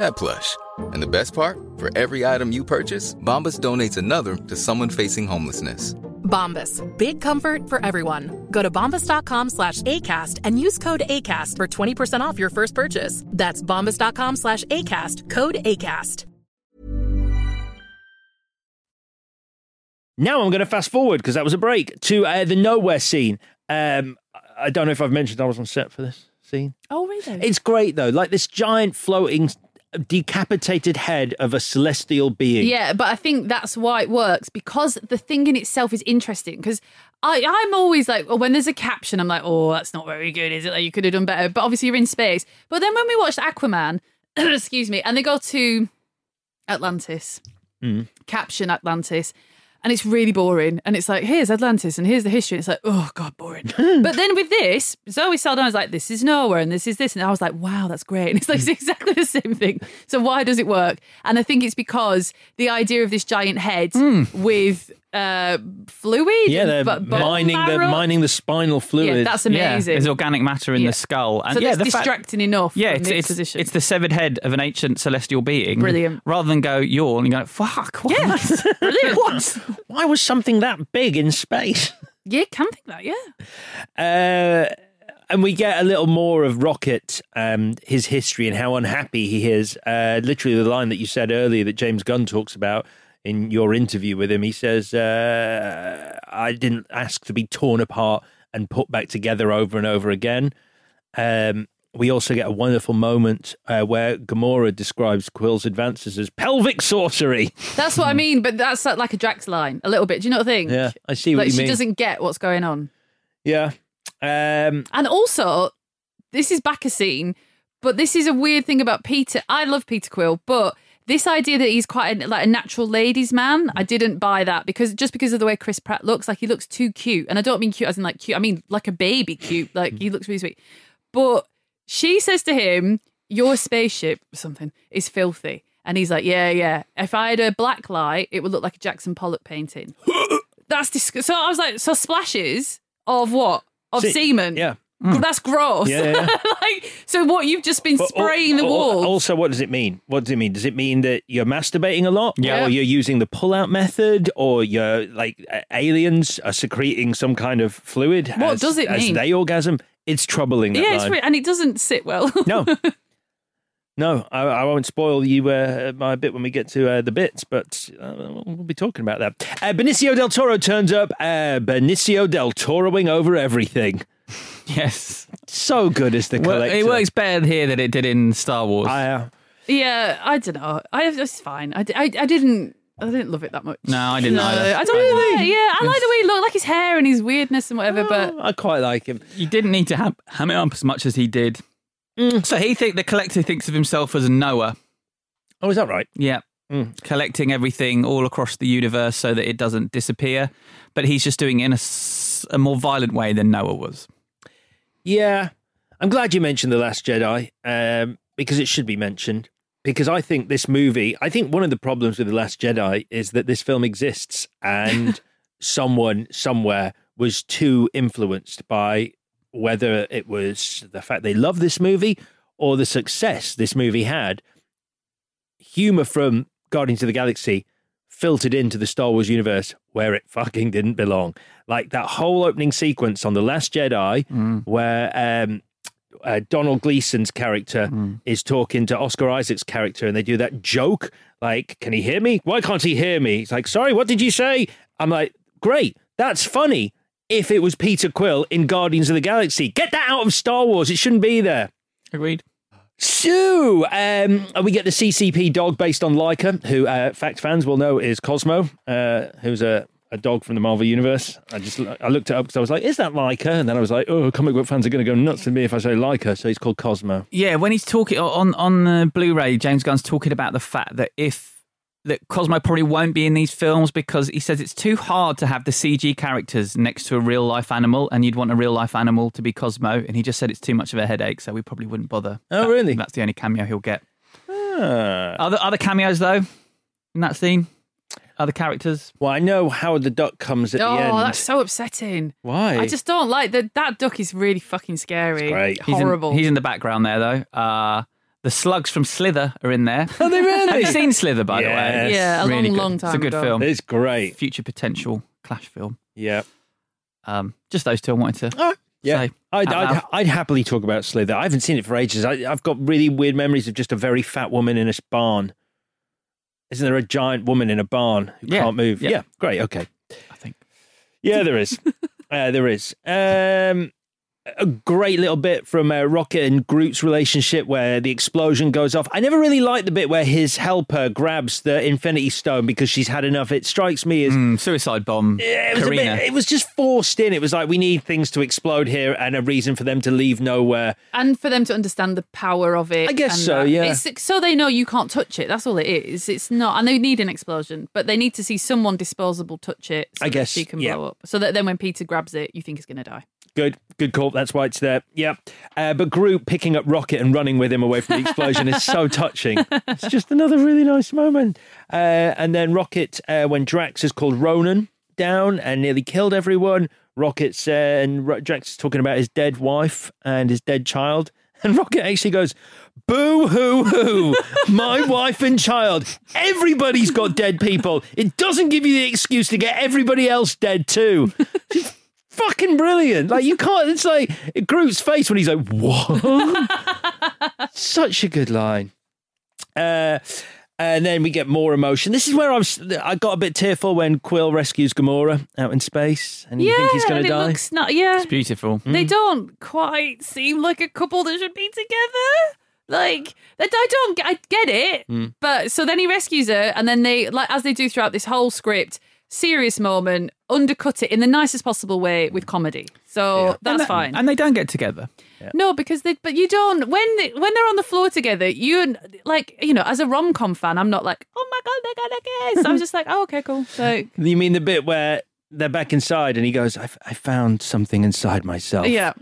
that plush. And the best part? For every item you purchase, Bombas donates another to someone facing homelessness. Bombas. Big comfort for everyone. Go to bombas.com slash ACAST and use code ACAST for 20% off your first purchase. That's bombas.com slash ACAST. Code ACAST. Now I'm going to fast forward because that was a break to uh, the nowhere scene. Um, I don't know if I've mentioned I was on set for this scene. Oh, really? It's great though, like this giant floating decapitated head of a celestial being. Yeah, but I think that's why it works because the thing in itself is interesting. Because I, I'm always like, well, when there's a caption, I'm like, oh, that's not very good, is it? Like, you could have done better. But obviously, you're in space. But then when we watched Aquaman, excuse me, and they go to Atlantis, Mm. caption Atlantis. And it's really boring. And it's like, here's Atlantis and here's the history. And it's like, oh, God, boring. but then with this, Zoe Saldana was like, this is nowhere and this is this. And I was like, wow, that's great. And it's like it's exactly the same thing. So why does it work? And I think it's because the idea of this giant head hmm. with uh, fluid. Yeah, they're but bone mining the marrow. mining the spinal fluid. Yeah, that's amazing. there's organic matter in Yeah. the skull. And so yeah, that's the fact- distracting enough Yeah, from it's, the it's, exposition. it's the severed head of an ancient celestial being. Brilliant. Rather than go yawn and go, fuck, what? Yeah, brilliant. what? Why was something that big in space? Yeah, can think that, yeah. Uh, and we get a little more of Rocket, um, his history and how unhappy he is. Uh, literally, the line that you said earlier that James Gunn talks about in your interview with him. He says, uh, "I didn't ask to be torn apart and put back together over and over again." Um, we also get a wonderful moment uh, where Gamora describes Quill's advances as pelvic sorcery. That's what I mean, but that's like- like a Drax line, a little bit. Do you know what I think? Yeah, I see what like you she mean. doesn't get what's going on. Yeah. Um, And also, this is back a scene, but this is a weird thing about Peter. I love Peter Quill, but this idea that he's quite a, like a natural ladies' man, I didn't buy that because just because of the way Chris Pratt looks, like he looks too cute, and I don't mean cute as in like cute. I mean like a baby cute. Like he looks really sweet. But she says to him, "Your spaceship, or something, is filthy," and he's like, "Yeah, yeah. If I had a black light, it would look like a Jackson Pollock painting." That's disgusting. So I was like, so splashes of what? Of semen. yeah. That's gross. Yeah, yeah. like, so what? You've just been But al- spraying the al- walls. Also, what does it mean? What does it mean? Does it mean that you're masturbating a lot, Yeah. or you're using the pull-out method, or you're like uh, aliens are secreting some kind of fluid? What as, does it mean? as they orgasm? It's troubling. That yeah, it's line. re- and it doesn't sit well. no, no, I, I won't spoil you uh, my bit when we get to uh, the bits, but uh, we'll be talking about that. Uh, Benicio del Toro turns up. Uh, Benicio del Toroing over everything. Yes. So good as the Well, collector. it works better here than it did in Star Wars. I, uh, yeah, I don't know. I it's fine. I, I, I didn't. I didn't love it that much. No, I didn't No, either. I don't really. Yeah, I like the way he looked, like his hair and his weirdness and whatever. But I quite like him. You didn't need to ham, ham it up as much as he did. So he think the collector thinks of himself as Noah. Oh, is that right? Yeah. Collecting everything all across the universe so that it doesn't disappear. But he's just doing it in a, s- a more violent way than Noah was. Yeah, I'm glad you mentioned The Last Jedi um, because it should be mentioned. Because I think this movie, I think one of the problems with The Last Jedi is that this film exists and someone somewhere was too influenced by whether it was the fact they love this movie or the success this movie had. Humor from Guardians of the Galaxy filtered into the Star Wars universe where it fucking didn't belong. Like that whole opening sequence on The Last Jedi, where um, uh, Domhnall Gleeson's character is talking to Oscar Isaac's character, and they do that joke like, Can he hear me? Why can't he hear me? He's like, Sorry, what did you say? I'm like, Great, that's funny. If it was Peter Quill in Guardians of the Galaxy, get that out of Star Wars. It shouldn't be there. Agreed. So, um, we get the CCP dog based on Laika, who uh, fact fans will know is Cosmo, uh, who's a, a dog from the Marvel Universe. I just I looked it up because I was like, is that Laika? And then I was like, oh, comic book fans are going to go nuts with me if I say Laika. So he's called Cosmo. Yeah, when he's talking on on the Blu-ray, James Gunn's talking about the fact that if that Cosmo probably won't be in these films because he says it's too hard to have the CG characters next to a real life animal, and you'd want a real life animal to be Cosmo, and he just said it's too much of a headache, so we probably wouldn't bother. Oh, That- really? That's the only cameo he'll get. Ah. Other other cameos though in that scene, other characters. Well, I know Howard the Duck comes at oh, the end. Oh, that's so upsetting. Why? I just don't like that. That duck is really fucking scary. great. He's in- Horrible. He's in, the background there though. Uh, The slugs from Slither are in there. Are they really? Have you seen Slither, by the way? Yeah, a long, good. long time It's a good ago. film. It's great. Future potential Clash film. Yeah. Um, just those two I wanted to Oh, yeah. say. I'd, out I'd, loud. I'd happily talk about Slither. I haven't seen it for ages. I, I've got really weird memories of just a very fat woman in a barn. Isn't there a giant woman in a barn who Yeah, can't move? yeah. great. Okay. I think. Yeah, there is. uh, there is. Um, a great little bit from uh, Rocket and Groot's relationship where the explosion goes off. I never really liked the bit where his helper grabs the Infinity Stone because she's had enough. It strikes me as Mm, suicide bomb. it was, a Carina. bit, it was just forced in. It was like we need things to explode here and a reason for them to leave nowhere. And for them to understand the power of it. I guess and so, that. yeah. It's so they know you can't touch it. That's all it is. It's not, and they need an explosion, but they need to see someone disposable touch it. So I that guess, she can yeah. blow up. So that then when Peter grabs it, you think he's going to die. Good, good call. That's why it's there. Yeah. Uh, but Groot picking up Rocket and running with him away from the explosion is so touching. It's just another really nice moment. Uh, and then Rocket, uh, when Drax is called Ronan down and nearly killed everyone, Rocket's uh, and Drax is talking about his dead wife and his dead child. And Rocket actually goes, Boo hoo hoo, my wife and child. Everybody's got dead people. It doesn't give you the excuse to get everybody else dead too. Fucking brilliant. Like you can't. It's like Groot's face when he's like, "What?" Such a good line. Uh, and then we get more emotion. This is where I'm. I got a bit tearful when Quill rescues Gamora out in space, and you yeah, think he's going to die. looks not. Yeah, It's beautiful. Mm. they don't quite seem like a couple that should be together. Like that, I don't. I get it, Mm. but so then he rescues her, and then they, like as they do throughout this whole script, serious moment, undercut it in the nicest possible way with comedy. So that's and they- fine. And they don't get together. No, because they. But you don't when they, when they're on the floor together. You and like you know, as a rom com fan, I'm not like, oh my god, they're gonna kiss. I was just like, oh okay, cool. So You mean the bit where they're back inside, and he goes, "I, I found something inside myself." yeah.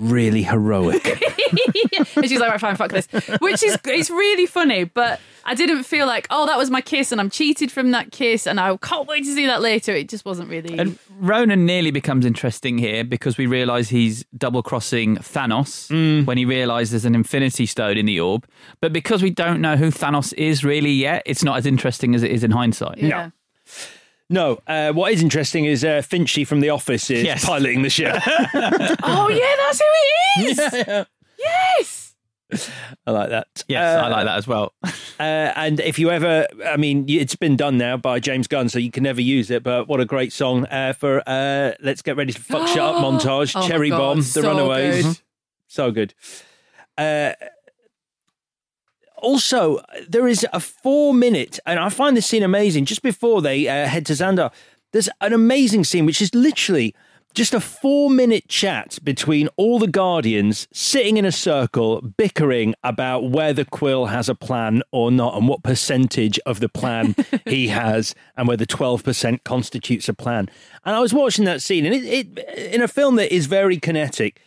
Really heroic. and she's like, right, fine, fuck this. Which is it's really funny, but I didn't feel like, oh, that was my kiss and I'm cheated from that kiss and I can't wait to see that later. It just wasn't really And Ronan nearly becomes interesting here because we realise he's double crossing Thanos Mm. when he realises there's an Infinity Stone in the orb. But because we don't know who Thanos is really yet, it's not as interesting as it is in hindsight. yeah. No, uh, what is interesting is uh, Finchy from The Office is Yes. piloting the ship. oh yeah, that's who it is. Yes. I like that. Yes, Uh, I like that as well. Uh, and if you ever, I mean, it's been done now by James Gunn, so you can never use it. But what a great song uh, for uh, "Let's Get Ready to Fuck Shut Up" montage. Oh my Cherry God, Bomb, The so Runaways, good. so good. Uh, also, there is a four-minute, and I find this scene amazing. Just before they uh, head to Xandar, there's an amazing scene which is literally just a four-minute chat between all the Guardians sitting in a circle, bickering about whether Quill has a plan or not, and what percentage of the plan he has, and whether twelve percent constitutes a plan. And I was watching that scene, and it, it in a film that is very kinetic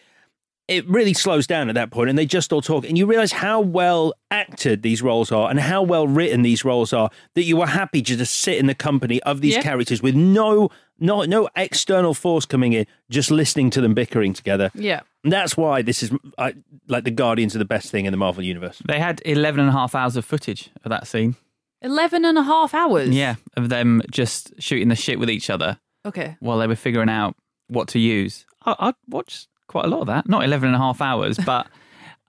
it really slows down at that point and they just all talk and you realize how well acted these roles are and how well written these roles are that you are happy to just sit in the company of these Yeah. characters with no no no external force coming in just listening to them bickering together Yeah. and that's why this is I, like the guardians are the best thing in the marvel universe They had 11 and a half hours of footage of that scene. 11 and a half hours. Yeah, of them just shooting the shit with each other Okay. while they were figuring out what to use. I, I'd watch quite a lot of that. Not 11 and a half hours, but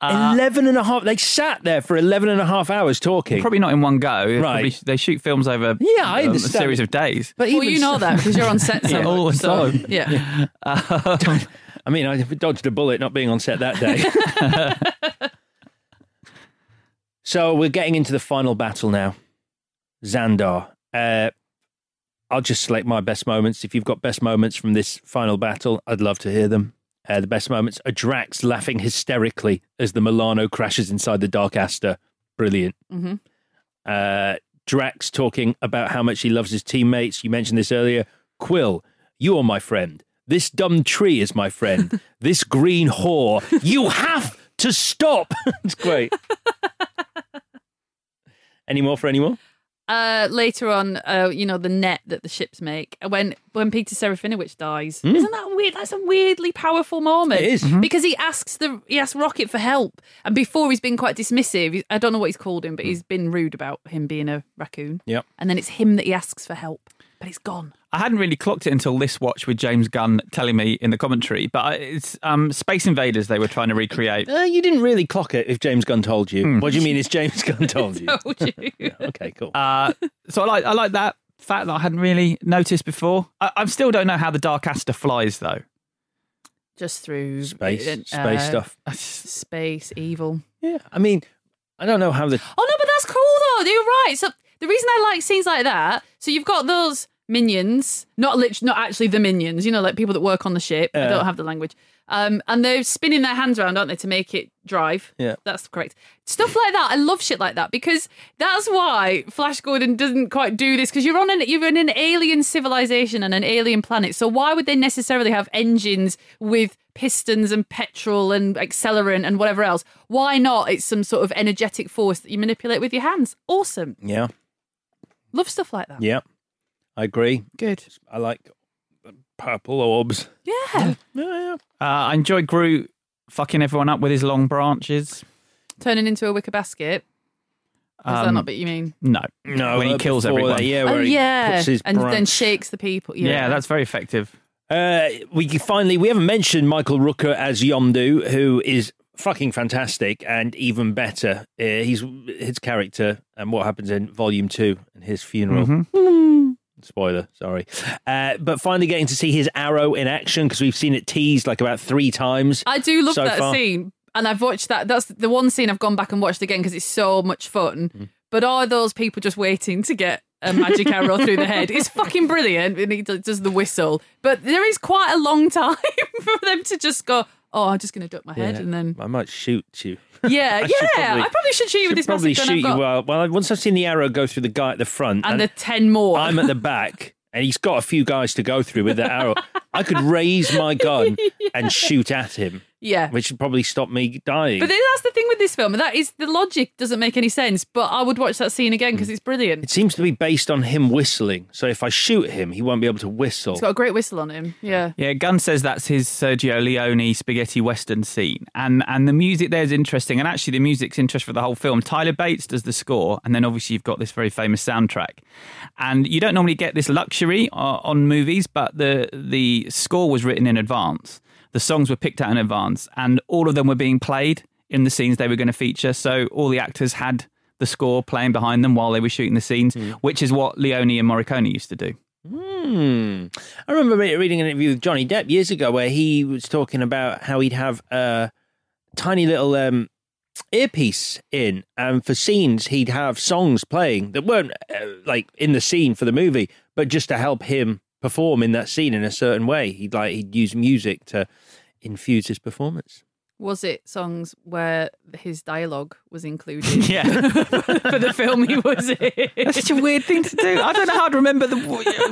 uh, 11 and a half they sat there for 11 and a half hours talking probably not in one go. Right. Probably, they shoot films over Yeah, I um, a understand. series of days. but Well, even you know so- that because you're on set so Yeah, all the so- time. Yeah. I mean, I dodged a bullet not being on set that day. so we're getting into the final battle now. Xandar. Uh, I'll just select my best moments. If you've got best moments from this final battle, I'd love to hear them. Uh, the best moments are Drax laughing hysterically as the Milano crashes inside the Dark Aster. Brilliant. hmm Uh, Drax talking about how much he loves his teammates. You mentioned this earlier. Quill, you are my friend. This dumb tree is my friend. this green whore. You have to stop. it's great. Any more for any more? Uh, later on, uh, you know, the net that the ships make when when Peter Serafinowicz dies. Hmm. Isn't that weird? That's a weirdly powerful moment. It is. Mhm. because he asks the he asks Rocket for help, and before he's been quite dismissive. I don't know what he's called him, but he's been rude about him being a raccoon. Yep. And then it's him that he asks for help, but it's gone. I hadn't really clocked it until this watch with James Gunn telling me in the commentary, but it's um, Space Invaders they were trying to recreate. Uh, you didn't really clock it if James Gunn told you. What do you mean? Is James Gunn told you? Told you. okay, cool. Uh, so I like I like that fact that I hadn't really noticed before. I, I still don't know how the Dark Aster flies though. Just through Space- uh, space stuff. space evil. Yeah, I mean, I don't know how the Oh no, but that's cool though. You're right. So the reason I like scenes like that, so you've got those minions, not lit- not actually the minions, you know, like people that work on the ship. I don't have the language. Um, and they're spinning their hands around, aren't they, to make it drive? Yeah. That's correct. Stuff like that. I love shit like that because that's why Flash Gordon doesn't quite do this because you're on an you're in an alien civilization and an alien planet. So why would they necessarily have engines with pistons and petrol and accelerant and whatever else? Why not? It's some sort of energetic force that you manipulate with your hands. Awesome. yeah, Love stuff like that. yeah, I agree. Good. I like purple orbs. Yeah. Yeah, Uh, I enjoy Groot fucking everyone up with his long branches. Turning into a wicker basket. Is that Um, not what you mean? No, No, when he uh, kills before everyone. that, yeah, oh he yeah, puts his and then branch- shakes the people. Yeah, yeah, that's very effective. Uh, we finally we haven't mentioned Michael Rooker as Yondu, who is fucking fantastic and even better. Uh, he's his character and what happens in Volume Two and his funeral. Mm-hmm. Spoiler, sorry. Uh, but finally getting to see his arrow in action because we've seen it teased like about three times. I do love so that far. scene, and I've watched that. That's the one scene I've gone back and watched again because it's so much fun. Mm. But are those people just waiting to get a magic arrow through the head? It's fucking brilliant, and he does does the whistle. But there is quite a long time for them to just go. Oh, I'm just going to duck my head, Yeah, and then I might shoot you. yeah, I should yeah. probably- I probably should shoot you with this probably shoot you well. Well, once I've seen the arrow go through the guy at the front, and the ten more. I'm at the back, and he's got a few guys to go through with the arrow. I could raise my gun and shoot at him, yeah. which would probably stop me dying. But then that's the thing with this film. That is the logic doesn't make any sense. But I would watch that scene again because it's brilliant. it seems to be based on him whistling. So if I shoot him, he won't be able to whistle. He's got a great whistle on him. Yeah. Yeah, Gunn says that's his Sergio Leone spaghetti western scene, and and the music there is interesting, and actually the music's interesting for the whole film. Tyler Bates does the score, and then obviously you've got this very famous soundtrack, and you don't normally get this luxury uh, on movies, but the the score was written in advance. The songs were picked out in advance, and all of them were being played in the scenes they were going to feature. So all the actors had the score playing behind them while they were shooting the scenes, which is what Leone and Morricone used to do. Hmm. I remember reading an interview with Johnny Depp years ago where he was talking about how he'd have a tiny little um, earpiece in, and for scenes he'd have songs playing that weren't uh, like in the scene for the movie, but just to help him perform in that scene in a certain way. He'd like he'd use music to infuse his performance. Was it songs where his dialogue was included? Yeah. for the film he was in. That's such a weird thing to do. I don't know how to remember the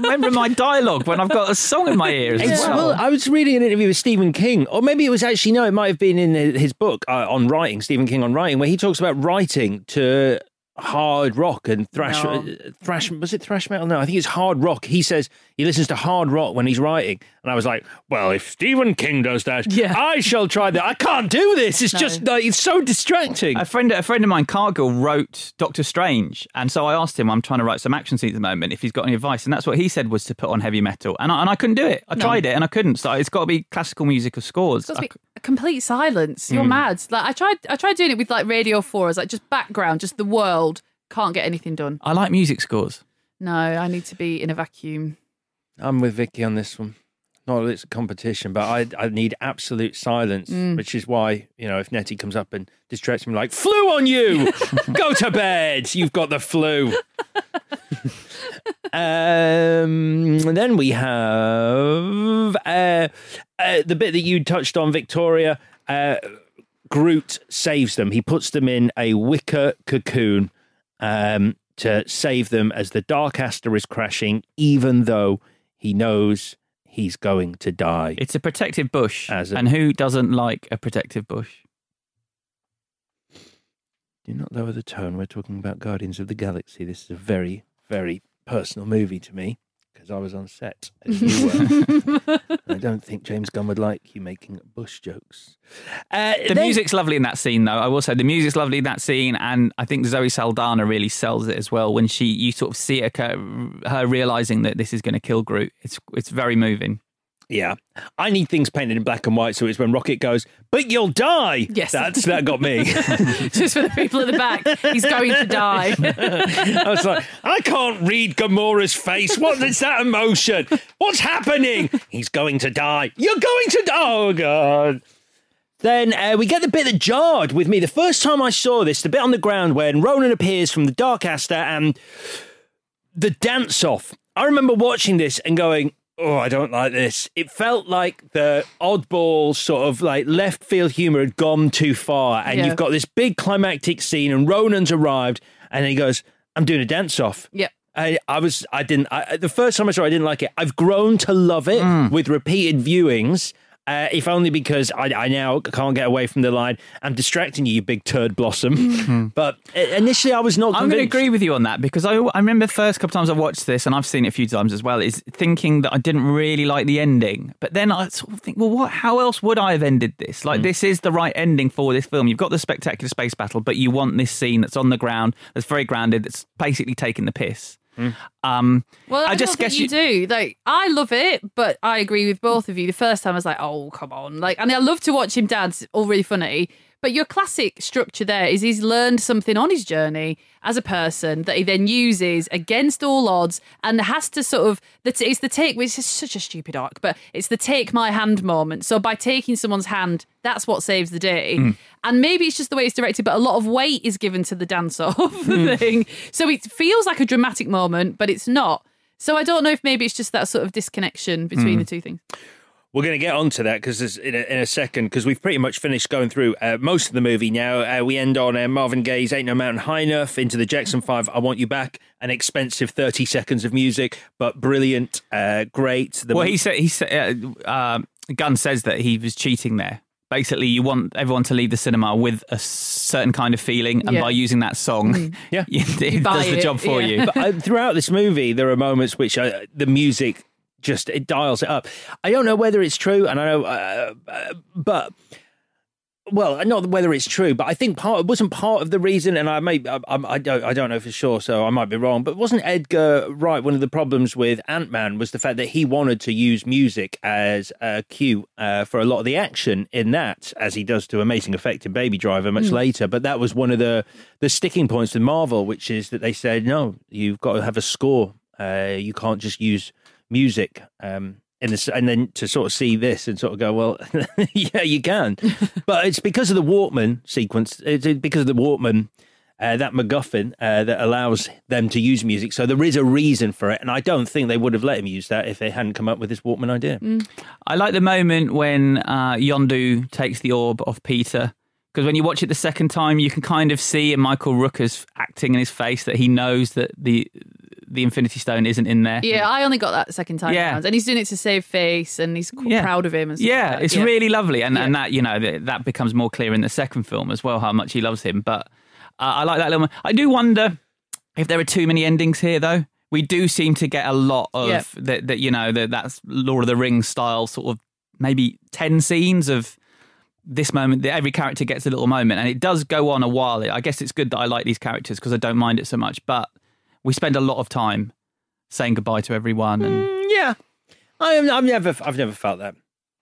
remember my dialogue when I've got a song in my ears. as well. well, I was reading an interview with Stephen King, or maybe it was actually no, it might have been in his book uh, on writing, Stephen King on writing, where he talks about writing to hard rock and thrash, No. uh, thrash. Was it thrash metal? No, I think it's hard rock. He says he listens to hard rock when he's writing, and I was like, well, if Stephen King does that, Yeah. I shall try that. I can't do this. It's No. just like it's so distracting. A friend, a friend of mine, Cargill, wrote Doctor Strange, and so I asked him, "I'm trying to write some action scenes at the moment. If he's got any advice?" And that's what he said was to put on heavy metal, and I, and I couldn't do it. I tried it, and I couldn't. So it's got to be classical music or scores. It's got to be a complete silence. You're mm. mad. Like I tried, I tried doing it with like Radio Four. As like just background, just the world. Can't get anything done. I like music scores. No, I need to be in a vacuum. I'm with Vicky on this one. Not that it's a competition, but I I need absolute silence, Mm. which is why you know if Nettie comes up and distracts me like flu on you, go to bed. You've got the flu. um, and then we have uh, uh, the bit that you touched on, Victoria. Uh, Groot saves them. He puts them in a wicker cocoon um, to save them as the Dark Aster is crashing, even though he knows he's going to die. It's a protective bush, As a- and who doesn't like a protective bush? Do not lower the tone. We're talking about Guardians of the Galaxy. This is a very, very personal movie to me because I was on set as you were. I don't think James Gunn would like you making Bush jokes. Uh, The then- music's lovely in that scene, though. I will say the music's lovely in that scene, and I think Zoe Saldana really sells it as well. When she, you sort of see her, her realizing that this is going to kill Groot. It's it's very moving. Yeah, I need things painted in black and white. So it's when Rocket goes, "But you'll die." Yes. that's that got me. Just for the people at the back, he's going to die. I was like, I can't read Gamora's face. What is that emotion? What's happening? He's going to die. You're going to die. Oh, God. Then uh, we get the bit that jarred with me. The first time I saw this, the bit on the ground when Ronan appears from the Dark Aster and the dance off. I remember watching this and going, Oh, I don't like this. It felt like the oddball sort of like left field humor had gone too far. And Yeah. you've got this big climactic scene, and Ronan's arrived, and he goes, I'm doing a dance off. Yep. I, I was I didn't I, the first time I saw it I didn't like it. I've grown to love it mm. with repeated viewings. Uh, if only because I, I now can't get away from the line. I'm distracting you, you big turd blossom. but uh, initially, I was not. I'm going to agree with you on that because I, I remember the first couple times I watched this, and I've seen it a few times as well, is thinking that I didn't really like the ending. But then I sort of think, well, what? How else would I have ended this? Mm. Like, this is the right ending for this film. You've got the spectacular space battle, but you want this scene that's on the ground, that's very grounded, that's basically taking the piss. Mm. Um, Well, I, I just guess you, do. Like, I love it, but I agree with both of you. The first time I was like, "Oh, come on!" Like, and I love to watch him dance. All really funny. But your classic structure there is he's learned something on his journey as a person that he then uses against all odds and has to sort of it's the take which is such a stupid arc, but it's the take my hand moment. So by taking someone's hand, that's what saves the day. Mm. And maybe it's just the way it's directed, but a lot of weight is given to the dance off Mm. thing. So it feels like a dramatic moment, but it's not. So I don't know if maybe it's just that sort of disconnection between Mm. the two things. We're going to get onto that because in a, in a second because we've pretty much finished going through uh, most of the movie now. Uh, we end on uh, Marvin Gaye's "Ain't No Mountain High Enough" into the Jackson Five. I want you back. An expensive thirty seconds of music, but brilliant, uh, great. The well, he said he said uh, uh, Gunn says that he was cheating there. Basically, you want everyone to leave the cinema with a certain kind of feeling, and Yeah. by using that song, Mm. yeah, it does the job for you. But uh, throughout this movie, there are moments which uh, the music just it dials it up. I don't know whether it's true, and I know, uh, uh, but well, not whether it's true, but I think part it wasn't part of the reason, and I may I, I, don't I don't know for sure, so I might be wrong. But wasn't Edgar Wright? One of the problems with Ant Man was the fact that he wanted to use music as a cue uh, for a lot of the action in that, as he does to amazing effect in Baby Driver much Mm. later. But that was one of the the sticking points with Marvel, which is that they said no, you've got to have a score. Uh, you can't just use music. Um, in this, and then to sort of see this and sort of go, well, yeah, you can, but it's because of the Walkman sequence. It's because of the Walkman, uh, that MacGuffin uh, that allows them to use music. So there is a reason for it, and I don't think they would have let him use that if they hadn't come up with this Walkman idea. I like the moment when uh, Yondu takes the orb off Peter. Because when you watch it the second time, you can kind of see in Michael Rooker's acting in his face that he knows that the the Infinity Stone isn't in there. Yeah, I only got that the second time Yeah. around. And he's doing it to save face and he's Yeah. proud of him and stuff Yeah, like it's Yeah. really lovely, and and that you know that, that becomes more clear in the second film as well how much he loves him. But uh, I like that little. I do wonder if there are too many endings here, though. We do seem to get a lot of Yeah. that. That you know that that's Lord of the Rings style sort of maybe ten scenes of this moment. That every character gets a little moment, and it does go on a while. I guess it's good that I like these characters because I don't mind it so much. But we spend a lot of time saying goodbye to everyone and. Mm, yeah, I am. I've never, I've never felt that,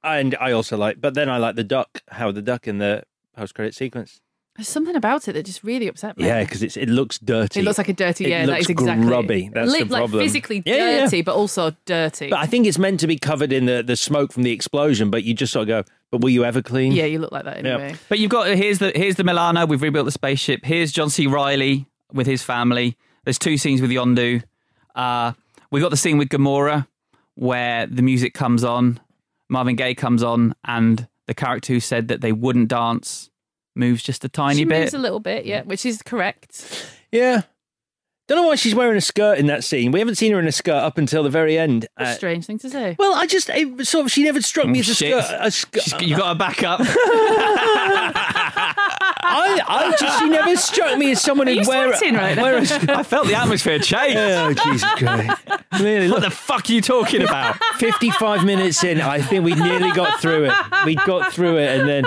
and I also like. But then I like the duck, Howard the Duck in the post credit sequence. There's something about it that just really upset me. Yeah, because it's it looks dirty. It looks like a dirty, It yeah, that looks is exactly grubby. That's Li- the like physically Yeah, yeah, yeah. dirty, but also dirty. But I think it's meant to be covered in the, the smoke from the explosion. But you just sort of go, but will you ever clean? yeah, you look like that anyway. But you've got here's the here's the Milano. We've rebuilt the spaceship. Here's John C. Reilly with his family. There's two scenes with Yondu. Uh, we got the scene with Gamora where the music comes on, Marvin Gaye comes on, and the character who said that they wouldn't dance moves just a tiny she bit. moves a little bit, yeah, which is correct. Yeah. Don't know why she's wearing a skirt in that scene. We haven't seen her in a skirt up until the very end. A Uh, strange thing to say. well, I just it, sort of she never struck me Oh, as a shit. skirt. A sk- you got to back up. I, I just she never struck me as someone Are you who'd wear, sweating right now? wear a I felt the atmosphere change. Oh, Jesus Christ. Really, What look, the fuck are you talking about? 55 minutes in, I think we nearly got through it. We got through it, and then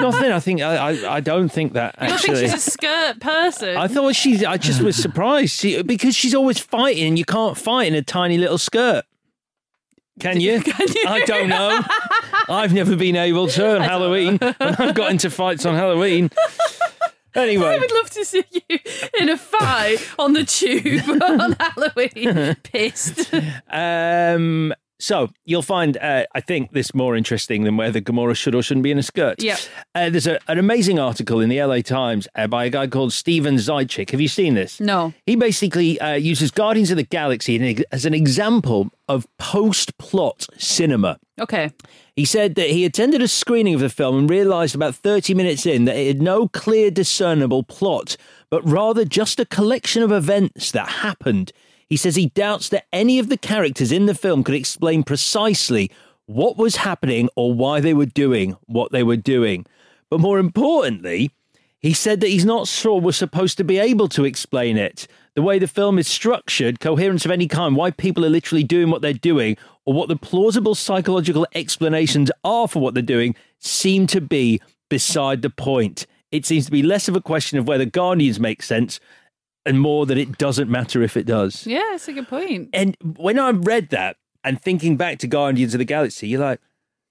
nothing. I think I, I, I don't think that I don't think actually. she's a skirt person. I thought she. I just was surprised she, because she's always fighting, and you can't fight in a tiny little skirt. Can you? Can you? I don't know. I've never been able to on Halloween. I've got into fights on Halloween. Anyway, I would love to see you in a fight on the tube on Halloween, pissed. Um, so you'll find, uh, I think, this more interesting than whether Gamora should or shouldn't be in a skirt. Yep. Uh, there's a, an amazing article in the LA Times uh, by a guy called Steven Zeitchik. Have you seen this? No. He basically uh, uses Guardians of the Galaxy as an example of post-plot cinema. Okay. He said that he attended a screening of the film and realised about 30 minutes in that it had no clear discernible plot, but rather just a collection of events that happened. He says he doubts that any of the characters in the film could explain precisely what was happening or why they were doing what they were doing. But more importantly, he said that he's not sure we're supposed to be able to explain it. The way the film is structured, coherence of any kind, why people are literally doing what they're doing, or what the plausible psychological explanations are for what they're doing, seem to be beside the point. It seems to be less of a question of whether Guardians make sense and more that it doesn't matter if it does. Yeah, that's a good point. And when I read that and thinking back to Guardians of the Galaxy, you're like,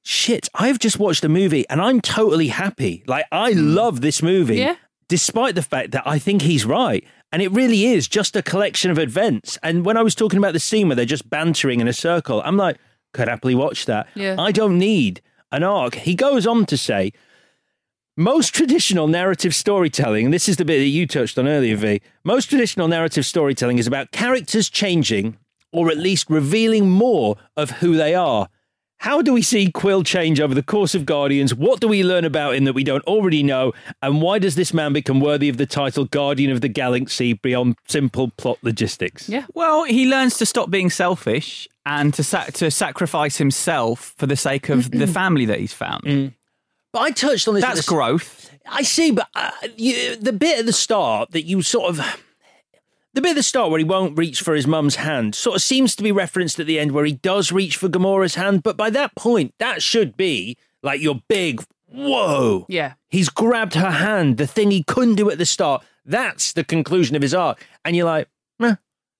shit, I've just watched a movie and I'm totally happy. Like, I hmm. love this movie. Yeah. Despite the fact that I think he's right. And it really is just a collection of events. And when I was talking about the scene where they're just bantering in a circle, I'm like, could happily watch that. Yeah. I don't need an arc. He goes on to say, most traditional narrative storytelling, and this is the bit that you touched on earlier, V. Most traditional narrative storytelling is about characters changing or at least revealing more of who they are. How do we see Quill change over the course of Guardians? What do we learn about him that we don't already know? And why does this man become worthy of the title Guardian of the Galaxy beyond simple plot logistics? Yeah. Well, he learns to stop being selfish and to sac- to sacrifice himself for the sake of the family that he's found. Mm. But I touched on this. That's the- growth. I see, but uh, you, the bit at the start that you sort of. The bit at the start where he won't reach for his mum's hand sort of seems to be referenced at the end where he does reach for Gamora's hand, but by that point, that should be like your big whoa. Yeah. He's grabbed her hand, the thing he couldn't do at the start. That's the conclusion of his arc. And you're like, meh.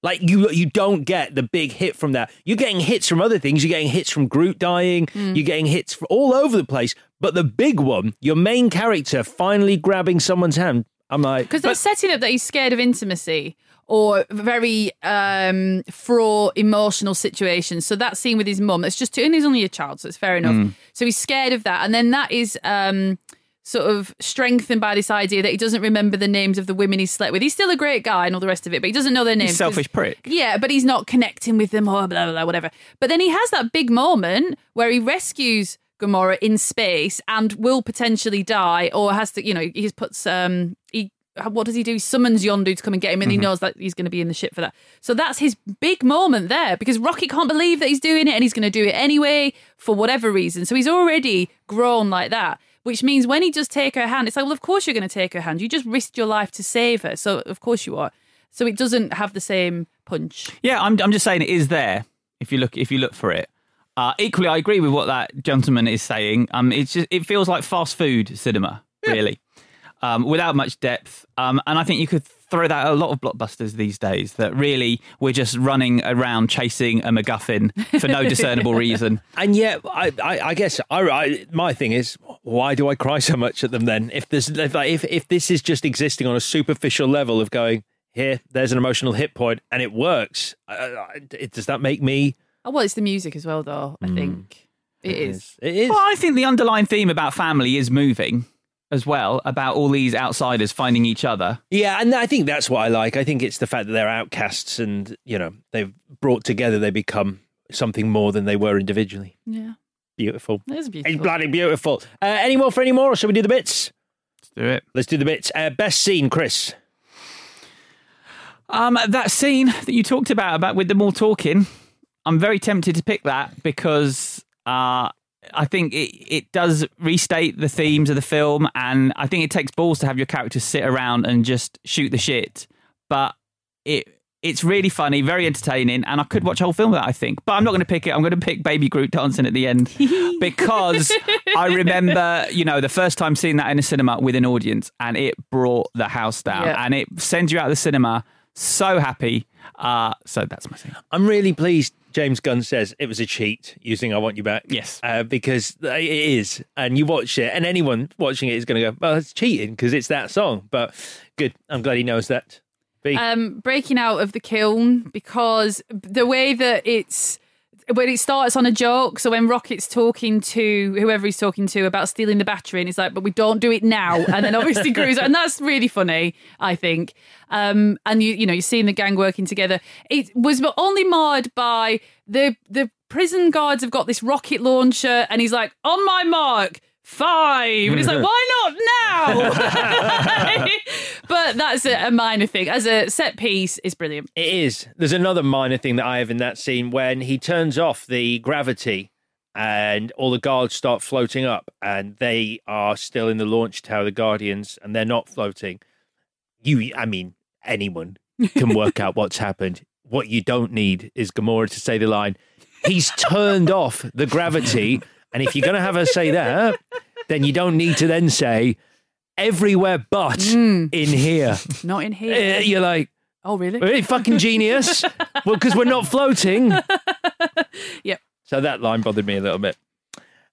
Like you you don't get the big hit from that. You're getting hits from other things. You're getting hits from Groot dying. Hmm. You're getting hits from all over the place. But the big one, your main character finally grabbing someone's hand. I'm like, Because they're setting up that he's scared of intimacy or very um fraught emotional situations. So that scene with his mum, it's just and he's only a child, so it's fair enough. Mm. So he's scared of that. And then that is um sort of strengthened by this idea that he doesn't remember the names of the women he's slept with. He's still a great guy and all the rest of it, but he doesn't know their names. He's a prick. Yeah, but he's not connecting with them or blah, blah, blah, whatever. But then he has that big moment where he rescues Gamora in space and will potentially die or has to, you know, he puts, um, he, what does he do? He summons Yondu to come and get him and he knows that he's going to be in the ship for that. So that's his big moment there because Rocket can't believe that he's doing it and he's going to do it anyway for whatever reason. So he's already grown like that. Which means when he does take her hand, it's like, well, of course you're going to take her hand. You just risked your life to save her. So, of course you are. So it doesn't have the same punch. Yeah, I'm, I'm just saying it is there if you look if you look for it. Uh, equally, I agree with what that gentleman is saying. Um, it's just it feels like fast food cinema, really, um, without much depth. Um, and I think you could throw that at a lot of blockbusters these days. That really we're just running around chasing a MacGuffin for no discernible reason. And yet, I, I, I guess I, I, my thing is, why do I cry so much at them then? If this, if, if if this is just existing on a superficial level of going here, there's an emotional hit point, and it works, uh, it, does that make me? Oh, well, it's the music as well, though. I think it is. It is. Well, I think the underlying theme about family is moving as well, about all these outsiders finding each other. Yeah, and I think that's what I like. I think it's the fact that they're outcasts, and you know they've brought together, they become something more than they were individually. Yeah, Beautiful. it is It's bloody beautiful. Uh, any more for any more, or shall we do the bits? Let's do it. Let's do the bits. Uh, best scene, Chris. Um, that scene that you talked about, about with them all talking, I'm very tempted to pick that because uh, I think it, it does restate the themes of the film, and I think it takes balls to have your characters sit around and just shoot the shit. But it it's really funny, very entertaining, and I could watch a whole film of that. I think, but I'm not going to pick it. I'm going to pick Baby Groot dancing at the end because I remember, you know, the first time seeing that in a cinema with an audience, and it brought the house down, Yeah. and it sends you out of the cinema so happy. Uh, so that's my thing. I'm really pleased James Gunn says it was a cheat using I Want You Back. Yes. Uh, because it is. And you watch it, and anyone watching it is going to go, well, it's cheating because it's that song. But good. I'm glad he knows that. B. um, breaking out of the Kyln because the way that it's when it starts on a joke. So when Rocket's talking to whoever he's talking to about stealing the battery, and he's like, "But we don't do it now." And then obviously Groot's, and that's really funny, I think. Um, and you you know you're seeing the gang working together. It was only marred by the the prison guards have got this rocket launcher, and he's like, "On my mark." Five. And it's like, why not now? but that's a, a minor thing. As a set piece, it's brilliant. It is. There's another minor thing that I have in that scene when he turns off the gravity and all the guards start floating up and they are still in the launch tower, the Guardians, and they're not floating. You, I mean, anyone can work out what's happened. What you don't need is Gamora to say the line, he's turned off the gravity. And if you're going to have her say that, then you don't need to then say, everywhere but in here. Not in Uh, here. You're like, oh, really? Really fucking genius. well, because we're not floating. Yep. So that line bothered me a little bit.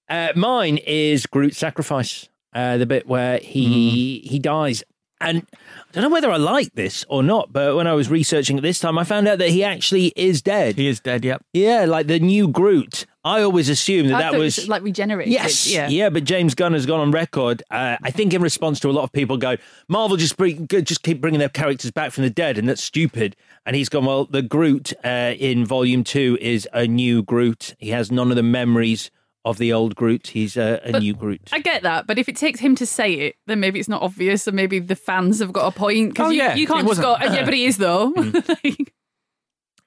Uh, mine is Groot's sacrifice, uh, the bit where he he dies. And I don't know whether I like this or not, but when I was researching it this time, I found out that he actually is dead. He is dead. Yep. Yeah, like the new Groot. I always assumed that I that it was like regenerated. Yes. Yeah. but James Gunn has gone on record. Uh, I think in response to a lot of people go, Marvel just bring, just keep bringing their characters back from the dead, and that's stupid. And he's gone, well, the Groot uh, in Volume Two is a new Groot. He has none of the memories of the old Groot. He's a, new Groot. I get that, but if it takes him to say it, then maybe it's not obvious, and maybe the fans have got a point. Because Oh, you, yeah, you can't just go, "Oh, yeah, but he is though.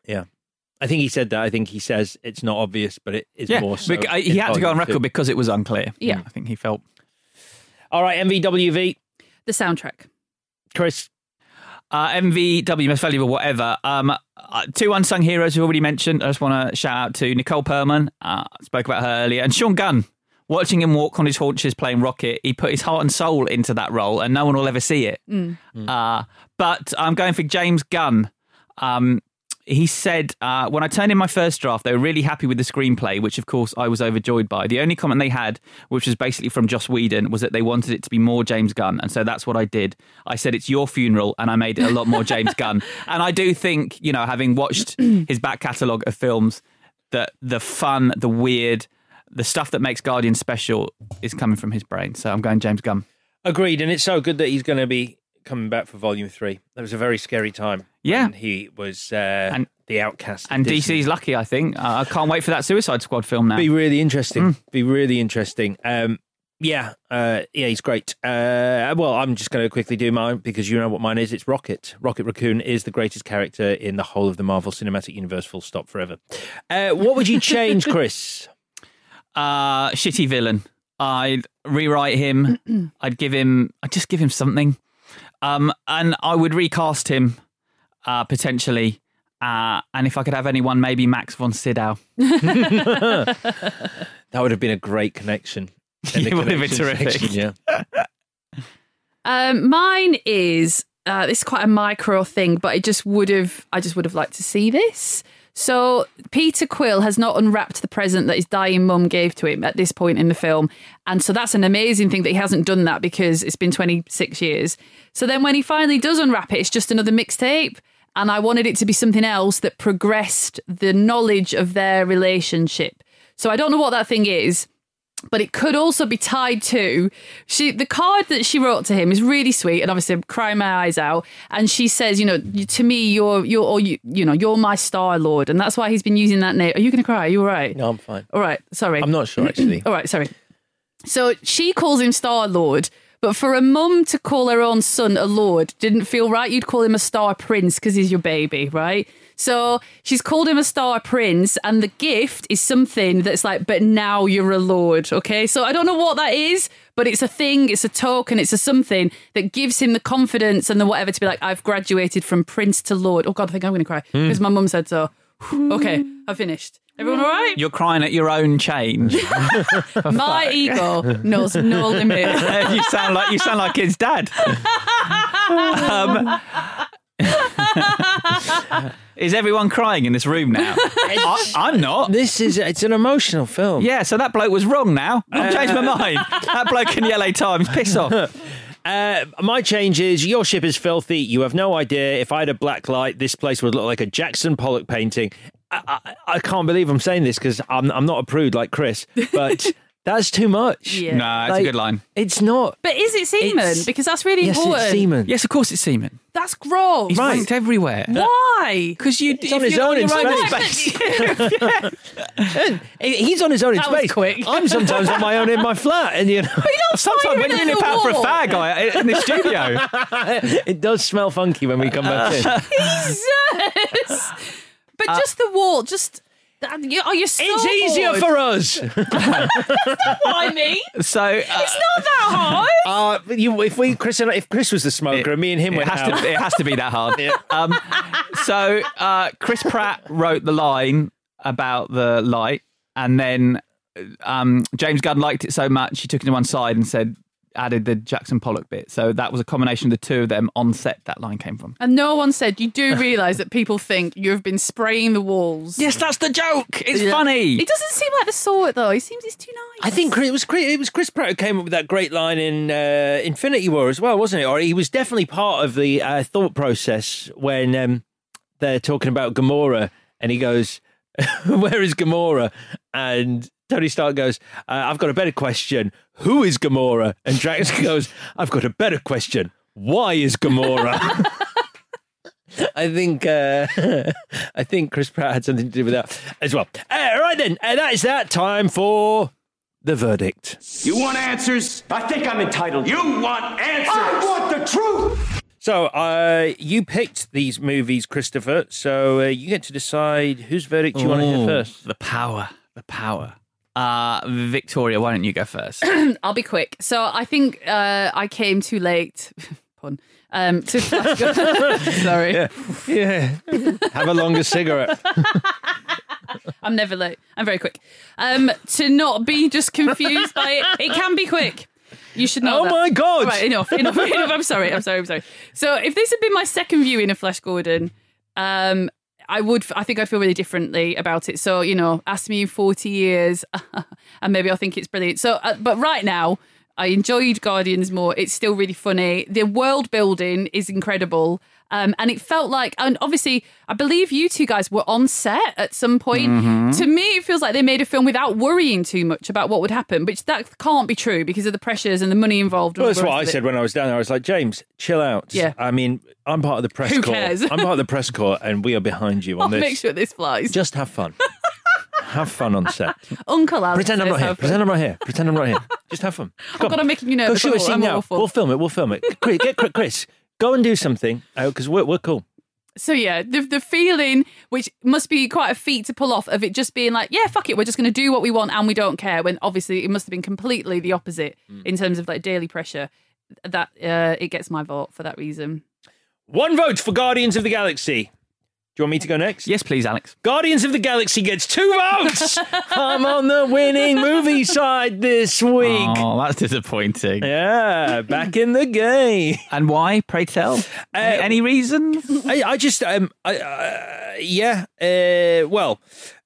Yeah. I think he said that. I think he says it's not obvious, but it is Yeah, more so. bec- he had to go on record Two. because it was unclear. Yeah. I think he felt. All right, MVWV. the soundtrack. Chris. Uh, MVW, most valuable, whatever. Um, uh, two unsung heroes we've already mentioned. I just want to shout out to Nicole Perlman. Uh, spoke about her earlier, and Sean Gunn. Watching him walk on his haunches playing Rocket, he put his heart and soul into that role, and no one will ever see it. Mm. Uh, but I'm going for James Gunn. Um, he said, uh, when I turned in my first draft, they were really happy with the screenplay, which of course I was overjoyed by. The only comment they had, which was basically from Joss Whedon, was that they wanted it to be more James Gunn. And so that's what I did. I said, it's your funeral, and I made it a lot more James Gunn. And I do think, you know, having watched his back catalogue of films, that the fun, the weird, the stuff that makes Guardian special is coming from his brain. So I'm going James Gunn. Agreed, and it's so good that he's going to be coming back for Volume Three. That was a very scary time. Yeah. he was uh, And- the outcast. And Disney. DC's lucky, I think. Uh, I can't wait for that Suicide Squad film now. Be really interesting. Mm. Be really interesting. Um, yeah, uh, yeah, he's great. Uh, well, I'm just going to quickly do mine because you know what mine is. It's Rocket. Rocket Raccoon is the greatest character in the whole of the Marvel Cinematic Universe. Full stop. Forever. Uh, what would you change, Chris? uh, shitty villain. I'd rewrite him. I'd give him. I'd just give him something. Um, and I would recast him uh, potentially. Uh, and if I could have anyone, maybe Max von Sydow. that would have been a great connection. in the It would have been terrific. section, yeah. Um, mine is uh, this is quite a micro thing, but I just would have I just would have liked to see this. So Peter Quill has not unwrapped the present that his dying mum gave to him at this point in the film, and so that's an amazing thing that he hasn't done that because it's been 26 years. So then when he finally does unwrap it, it's just another mixtape. And I wanted it to be something else that progressed the knowledge of their relationship. So I don't know what that thing is, but it could also be tied to she the card that she wrote to him is really sweet and obviously I'm crying my eyes out and she says you know to me you're you're or you, you know you're my star lord and that's why he's been using that name are you gonna cry are you all right No, I'm fine. all right sorry I'm not sure actually. all right sorry so she calls him star lord But for a mum to call her own son a lord didn't feel right. You'd call him a star prince because he's your baby, right? So she's called him a star prince, and the gift is something that's like, but now you're a lord, okay? So I don't know what that is, but it's a thing, it's a token, it's a something that gives him the confidence and the whatever to be like, I've graduated from prince to lord. Oh God, I think I'm going to cry Hmm. because my mum said so. okay, I've finished. Everyone all right? You're crying at your own change. My ego knows no limit. you sound like you sound like his dad. Um, is everyone crying in this room now? I, I'm not. This is it's an emotional film. Yeah, so that bloke was wrong now. I've changed my mind. That bloke in the LA Times, piss off. Uh, my change is your ship is filthy. You have no idea. If I had a black light, this place would look like a Jackson Pollock painting. I, I, I can't believe I'm saying this because I'm, I'm not a prude like Chris, but that's too much. Yeah. Nah, it's a good line. It's not. But is it semen? It's- because that's really Yes, important. it's semen. Yes, of course it's semen. That's gross. He's Right. wanked everywhere. Why? Because you, It's if on his you're own in your space. space. He's on his own in That was space. quick. I'm sometimes on my own in my flat, and you know, Sometimes when firing you at nip the out for a fag I, in the studio. it does smell funky when we come back in. Jesus. But uh, just the wall, just. That- you- Oh, you're so It's easier bored. for us. what I mean. So uh, It's not that hard. Uh, you, if we, Chris, and if Chris was the smoker, and me and him it has out, to it has to be that hard. Um, so uh, Chris Pratt wrote the line about the light, and then um, James Gunn liked it so much he took it to one side and said added the Jackson Pollock bit. So that was a combination of the two of them on set. That line came from. And no one said you do realise that people think you have been spraying the walls. Yes, that's the joke. It's Yeah. funny. He doesn't seem like the sort though. He seems he's too nice. I think it was Chris, it was Chris Pratt who came up with that great line in uh, Infinity War as well, wasn't it? Or he was definitely part of the uh, thought process when um, they're talking about Gamora, and he goes, "Where is Gamora?" And Tony Stark goes, uh, "I've got a better question. Who is Gamora?" And Drax goes, "I've got a better question. Why is Gamora?" I think uh, I think Chris Pratt had something to do with that as well. Uh, right then, uh, that is that time for the verdict. You want answers? I think I'm entitled. You want answers? I want the truth. So, uh, you picked these movies, Christopher. So uh, you get to decide whose verdict you want to hear first. The power. The power. Uh, Victoria, why don't you go first? I'll be quick. So I think uh, I came too late. Pun. Um, to Sorry, Yeah, yeah. Have a longer cigarette. I'm never late. I'm very quick. Um, to not be just confused by it. It can be quick. You should know. Oh that. my God. Right, enough, enough, enough. I'm sorry. I'm sorry. I'm sorry. So if this had been my second viewing of Flash Gordon, um, I would. I think I'd feel really differently about it. So you know, ask me in 40 years, and maybe I'll think it's brilliant. So, uh, but right now. I enjoyed Guardians more. It's still really funny. The world building is incredible. Um, and it felt like, and obviously, I believe you two guys were on set at some point. Mm-hmm. To me, it feels like they made a film without worrying too much about what would happen, which that can't be true because of the pressures and the money involved. Well, that's what I said when I was down there. I was like, James, chill out. Yeah. I mean, I'm part of the press Who corps. cares? I'm part of the press corps, and we are behind you on I'll this. make sure this flies. Just have fun. have fun on set. Uncle Alex. Pretend I'm not here. Pretend I'm not here. Pretend I'm not here. Just have fun. Oh God, I'm making you Go nervous. shoot a I'm scene now. awful. We'll film it. We'll film it. Chris, get Chris go and do something because we're, we're cool. So yeah, the the feeling, which must be quite a feat to pull off, of it just being like, yeah, fuck it, we're just going to do what we want and we don't care. When obviously it must have been completely the opposite Mm. in terms of like daily pressure. That uh, it gets my vote for that reason. One vote for Guardians of the Galaxy. Do you want me to go next? yes, please, Alex. Guardians of the Galaxy gets two votes. I'm on the winning movie side this week. Oh, that's disappointing. Yeah, back in the game. And why? Pray tell. any, any reasons? I, I just, um, I, uh, yeah, uh, well,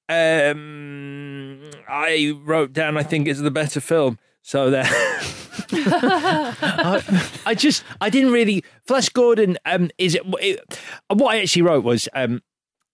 um, I wrote down. I think it's the better film. So that I, I just, I didn't really. Flash Gordon, um, is it? What I actually wrote was, um,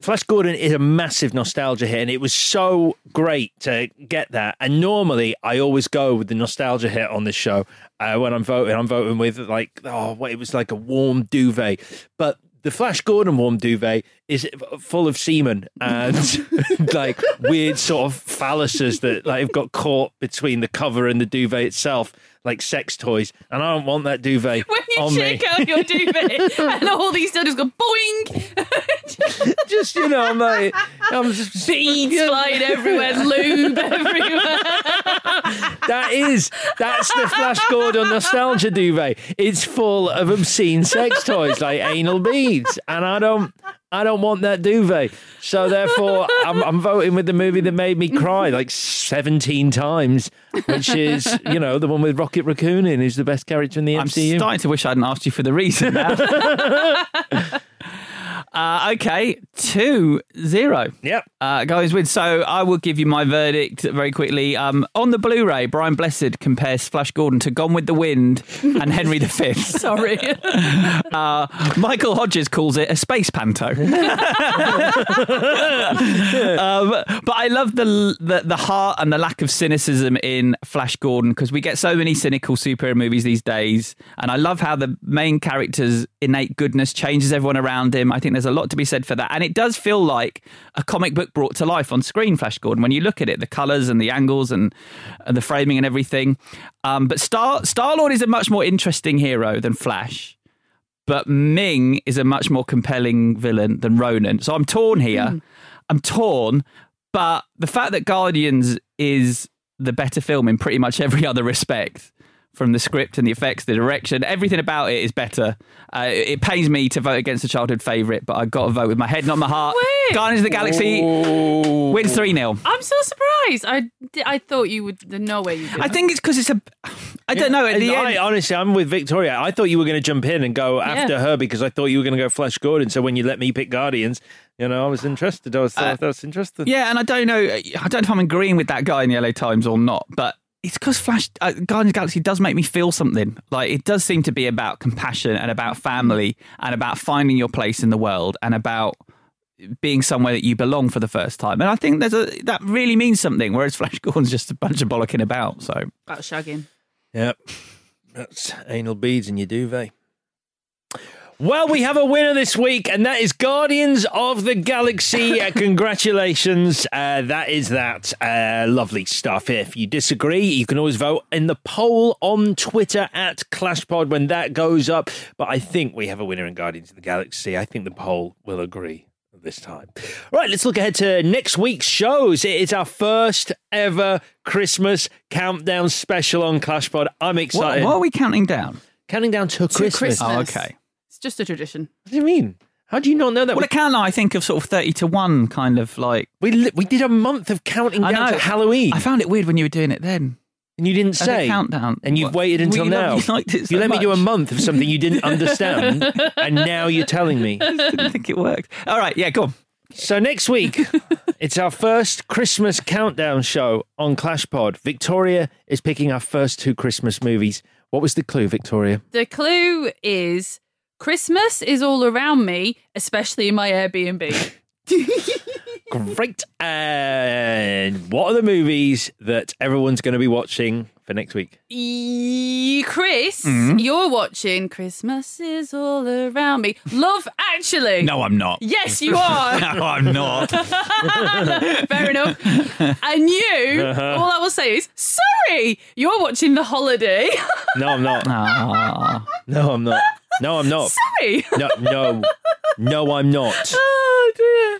Flash Gordon is a massive nostalgia hit, and it was so great to get that. And normally, I always go with the nostalgia hit on this show uh, when I'm voting. I'm voting with like, oh, it was like a warm duvet, but the Flash Gordon warm duvet is full of semen and like weird sort of phalluses that like have got caught between the cover and the duvet itself. Like sex toys, and I don't want that duvet When you on shake me. out your duvet and all these stuff go boing, just you know, I'm like, I'm just beads flying everywhere, lube everywhere. That is that's the Flash Gordon nostalgia duvet. It's full of obscene sex toys like anal beads, and I don't. I don't want that duvet. So therefore, I'm, I'm voting with the movie that made me cry like 17 times, which is, you know, the one with Rocket Raccoon in, who's the best character in the MCU. I'm starting to wish I hadn't asked you for the reason now. uh, okay, two zero. Yep. Uh, goes with. So I will give you my verdict very quickly. Um, on the Blu-ray, Brian Blessed compares Flash Gordon to Gone with the Wind and Henry V. Sorry. Uh, Michael Hodges calls it a space panto. um, but I love the, the the heart and the lack of cynicism in Flash Gordon because we get so many cynical superhero movies these days, and I love how the main character's innate goodness changes everyone around him. I think there's a lot to be said for that, and it does feel like a comic book brought to life on screen. Flash Gordon, when you look at it, the colours and the angles and, and the framing and everything. Um, but Star Star Lord is a much more interesting hero than Flash but Ming is a much more compelling villain than Ronan. So I'm torn here. I'm torn, but the fact that Guardians is the better film in pretty much every other respect, from the script and the effects, the direction, everything about it is better. Uh, it pains me to vote against a childhood favourite, but I've got to vote with my head, not my heart. Guardians of the Galaxy wins 3 0. I'm so surprised. I, I thought you would. There's no way you did. I think it's because it's a. I don't know. At the I, end, honestly, I'm with Victoria. I thought you were going to jump in and go after Yeah. her because I thought you were going to go Flash Gordon. So when you let me pick Guardians, you know, I was interested. I was, I was interested. Yeah, and I don't know. I don't know if I'm agreeing with that guy in the LA Times or not, but it's because Flash uh, Guardians of the Galaxy does make me feel something. Like it does seem to be about compassion and about family and about finding your place in the world and about being somewhere that you belong for the first time. And I think there's a that really means something. Whereas Flash Gordon's just a bunch of bollocking about. So About shagging. Yep. That's anal beads in your duvet. Well, we have a winner this week, and that is Guardians of the Galaxy. Uh, congratulations. Uh, that is that. Uh, lovely stuff. If you disagree, you can always vote in the poll on Twitter at ClashPod when that goes up. But I think we have a winner in Guardians of the Galaxy. I think the poll will agree this time. Right, let's look ahead to next week's shows. It is our first ever Christmas countdown special on ClashPod. I'm what, excited. what are we counting down? Counting down to, To Christmas. Christmas. Oh, okay. It's just a tradition. What do you mean? How do you not know that? Well, a countdown, I think of sort of thirty to one, kind of like. we li- we did a month of counting I down know. to Halloween, I found it weird when you were doing it then. and you didn't As a say countdown. and you've What? waited until Well, you now. love- you liked it so you let me do a much. month of something you didn't understand, and now you're telling me. I didn't think it worked. All right, yeah, go on. So next week, it's our first Christmas countdown show on Clash Pod. Victoria is picking our first two Christmas movies. What was the clue, Victoria? The clue is Christmas is all around me, especially in my Airbnb. Great. And what are the movies that everyone's going to be watching for next week? E- Chris, Mm-hmm. you're watching Christmas is all around me. Love Actually. No, I'm not. Yes, you are. no, I'm not. Fair enough. And you, Uh-huh. all I will say is, sorry, you're watching The Holiday. No, I'm not. No, I'm not. No, I'm not. sorry. No, no, no, I'm not. Oh, dear.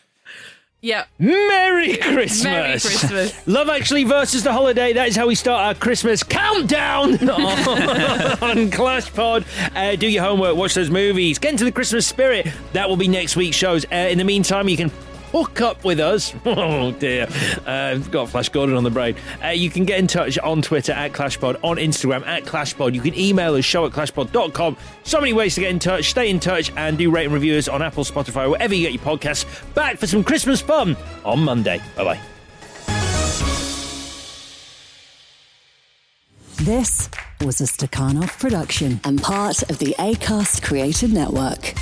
Yeah. Merry Christmas! Merry Christmas. Love Actually versus The Holiday. That is how we start our Christmas countdown on Clash Pod. Uh, do your homework, watch those movies, get into the Christmas spirit. That will be next week's shows. Uh, in the meantime, you can hook up with us. Oh dear, uh, I've got Flash Gordon on the brain. Uh, you can get in touch on Twitter at ClashPod, on Instagram at ClashPod. You can email us show at clashpod.com. So many ways to get in touch. Stay in touch and do rate and review us on Apple, Spotify, wherever you get your podcasts. Back for some Christmas fun on Monday. Bye bye. This was a Stakhanov production and part of the ACAST Created Network.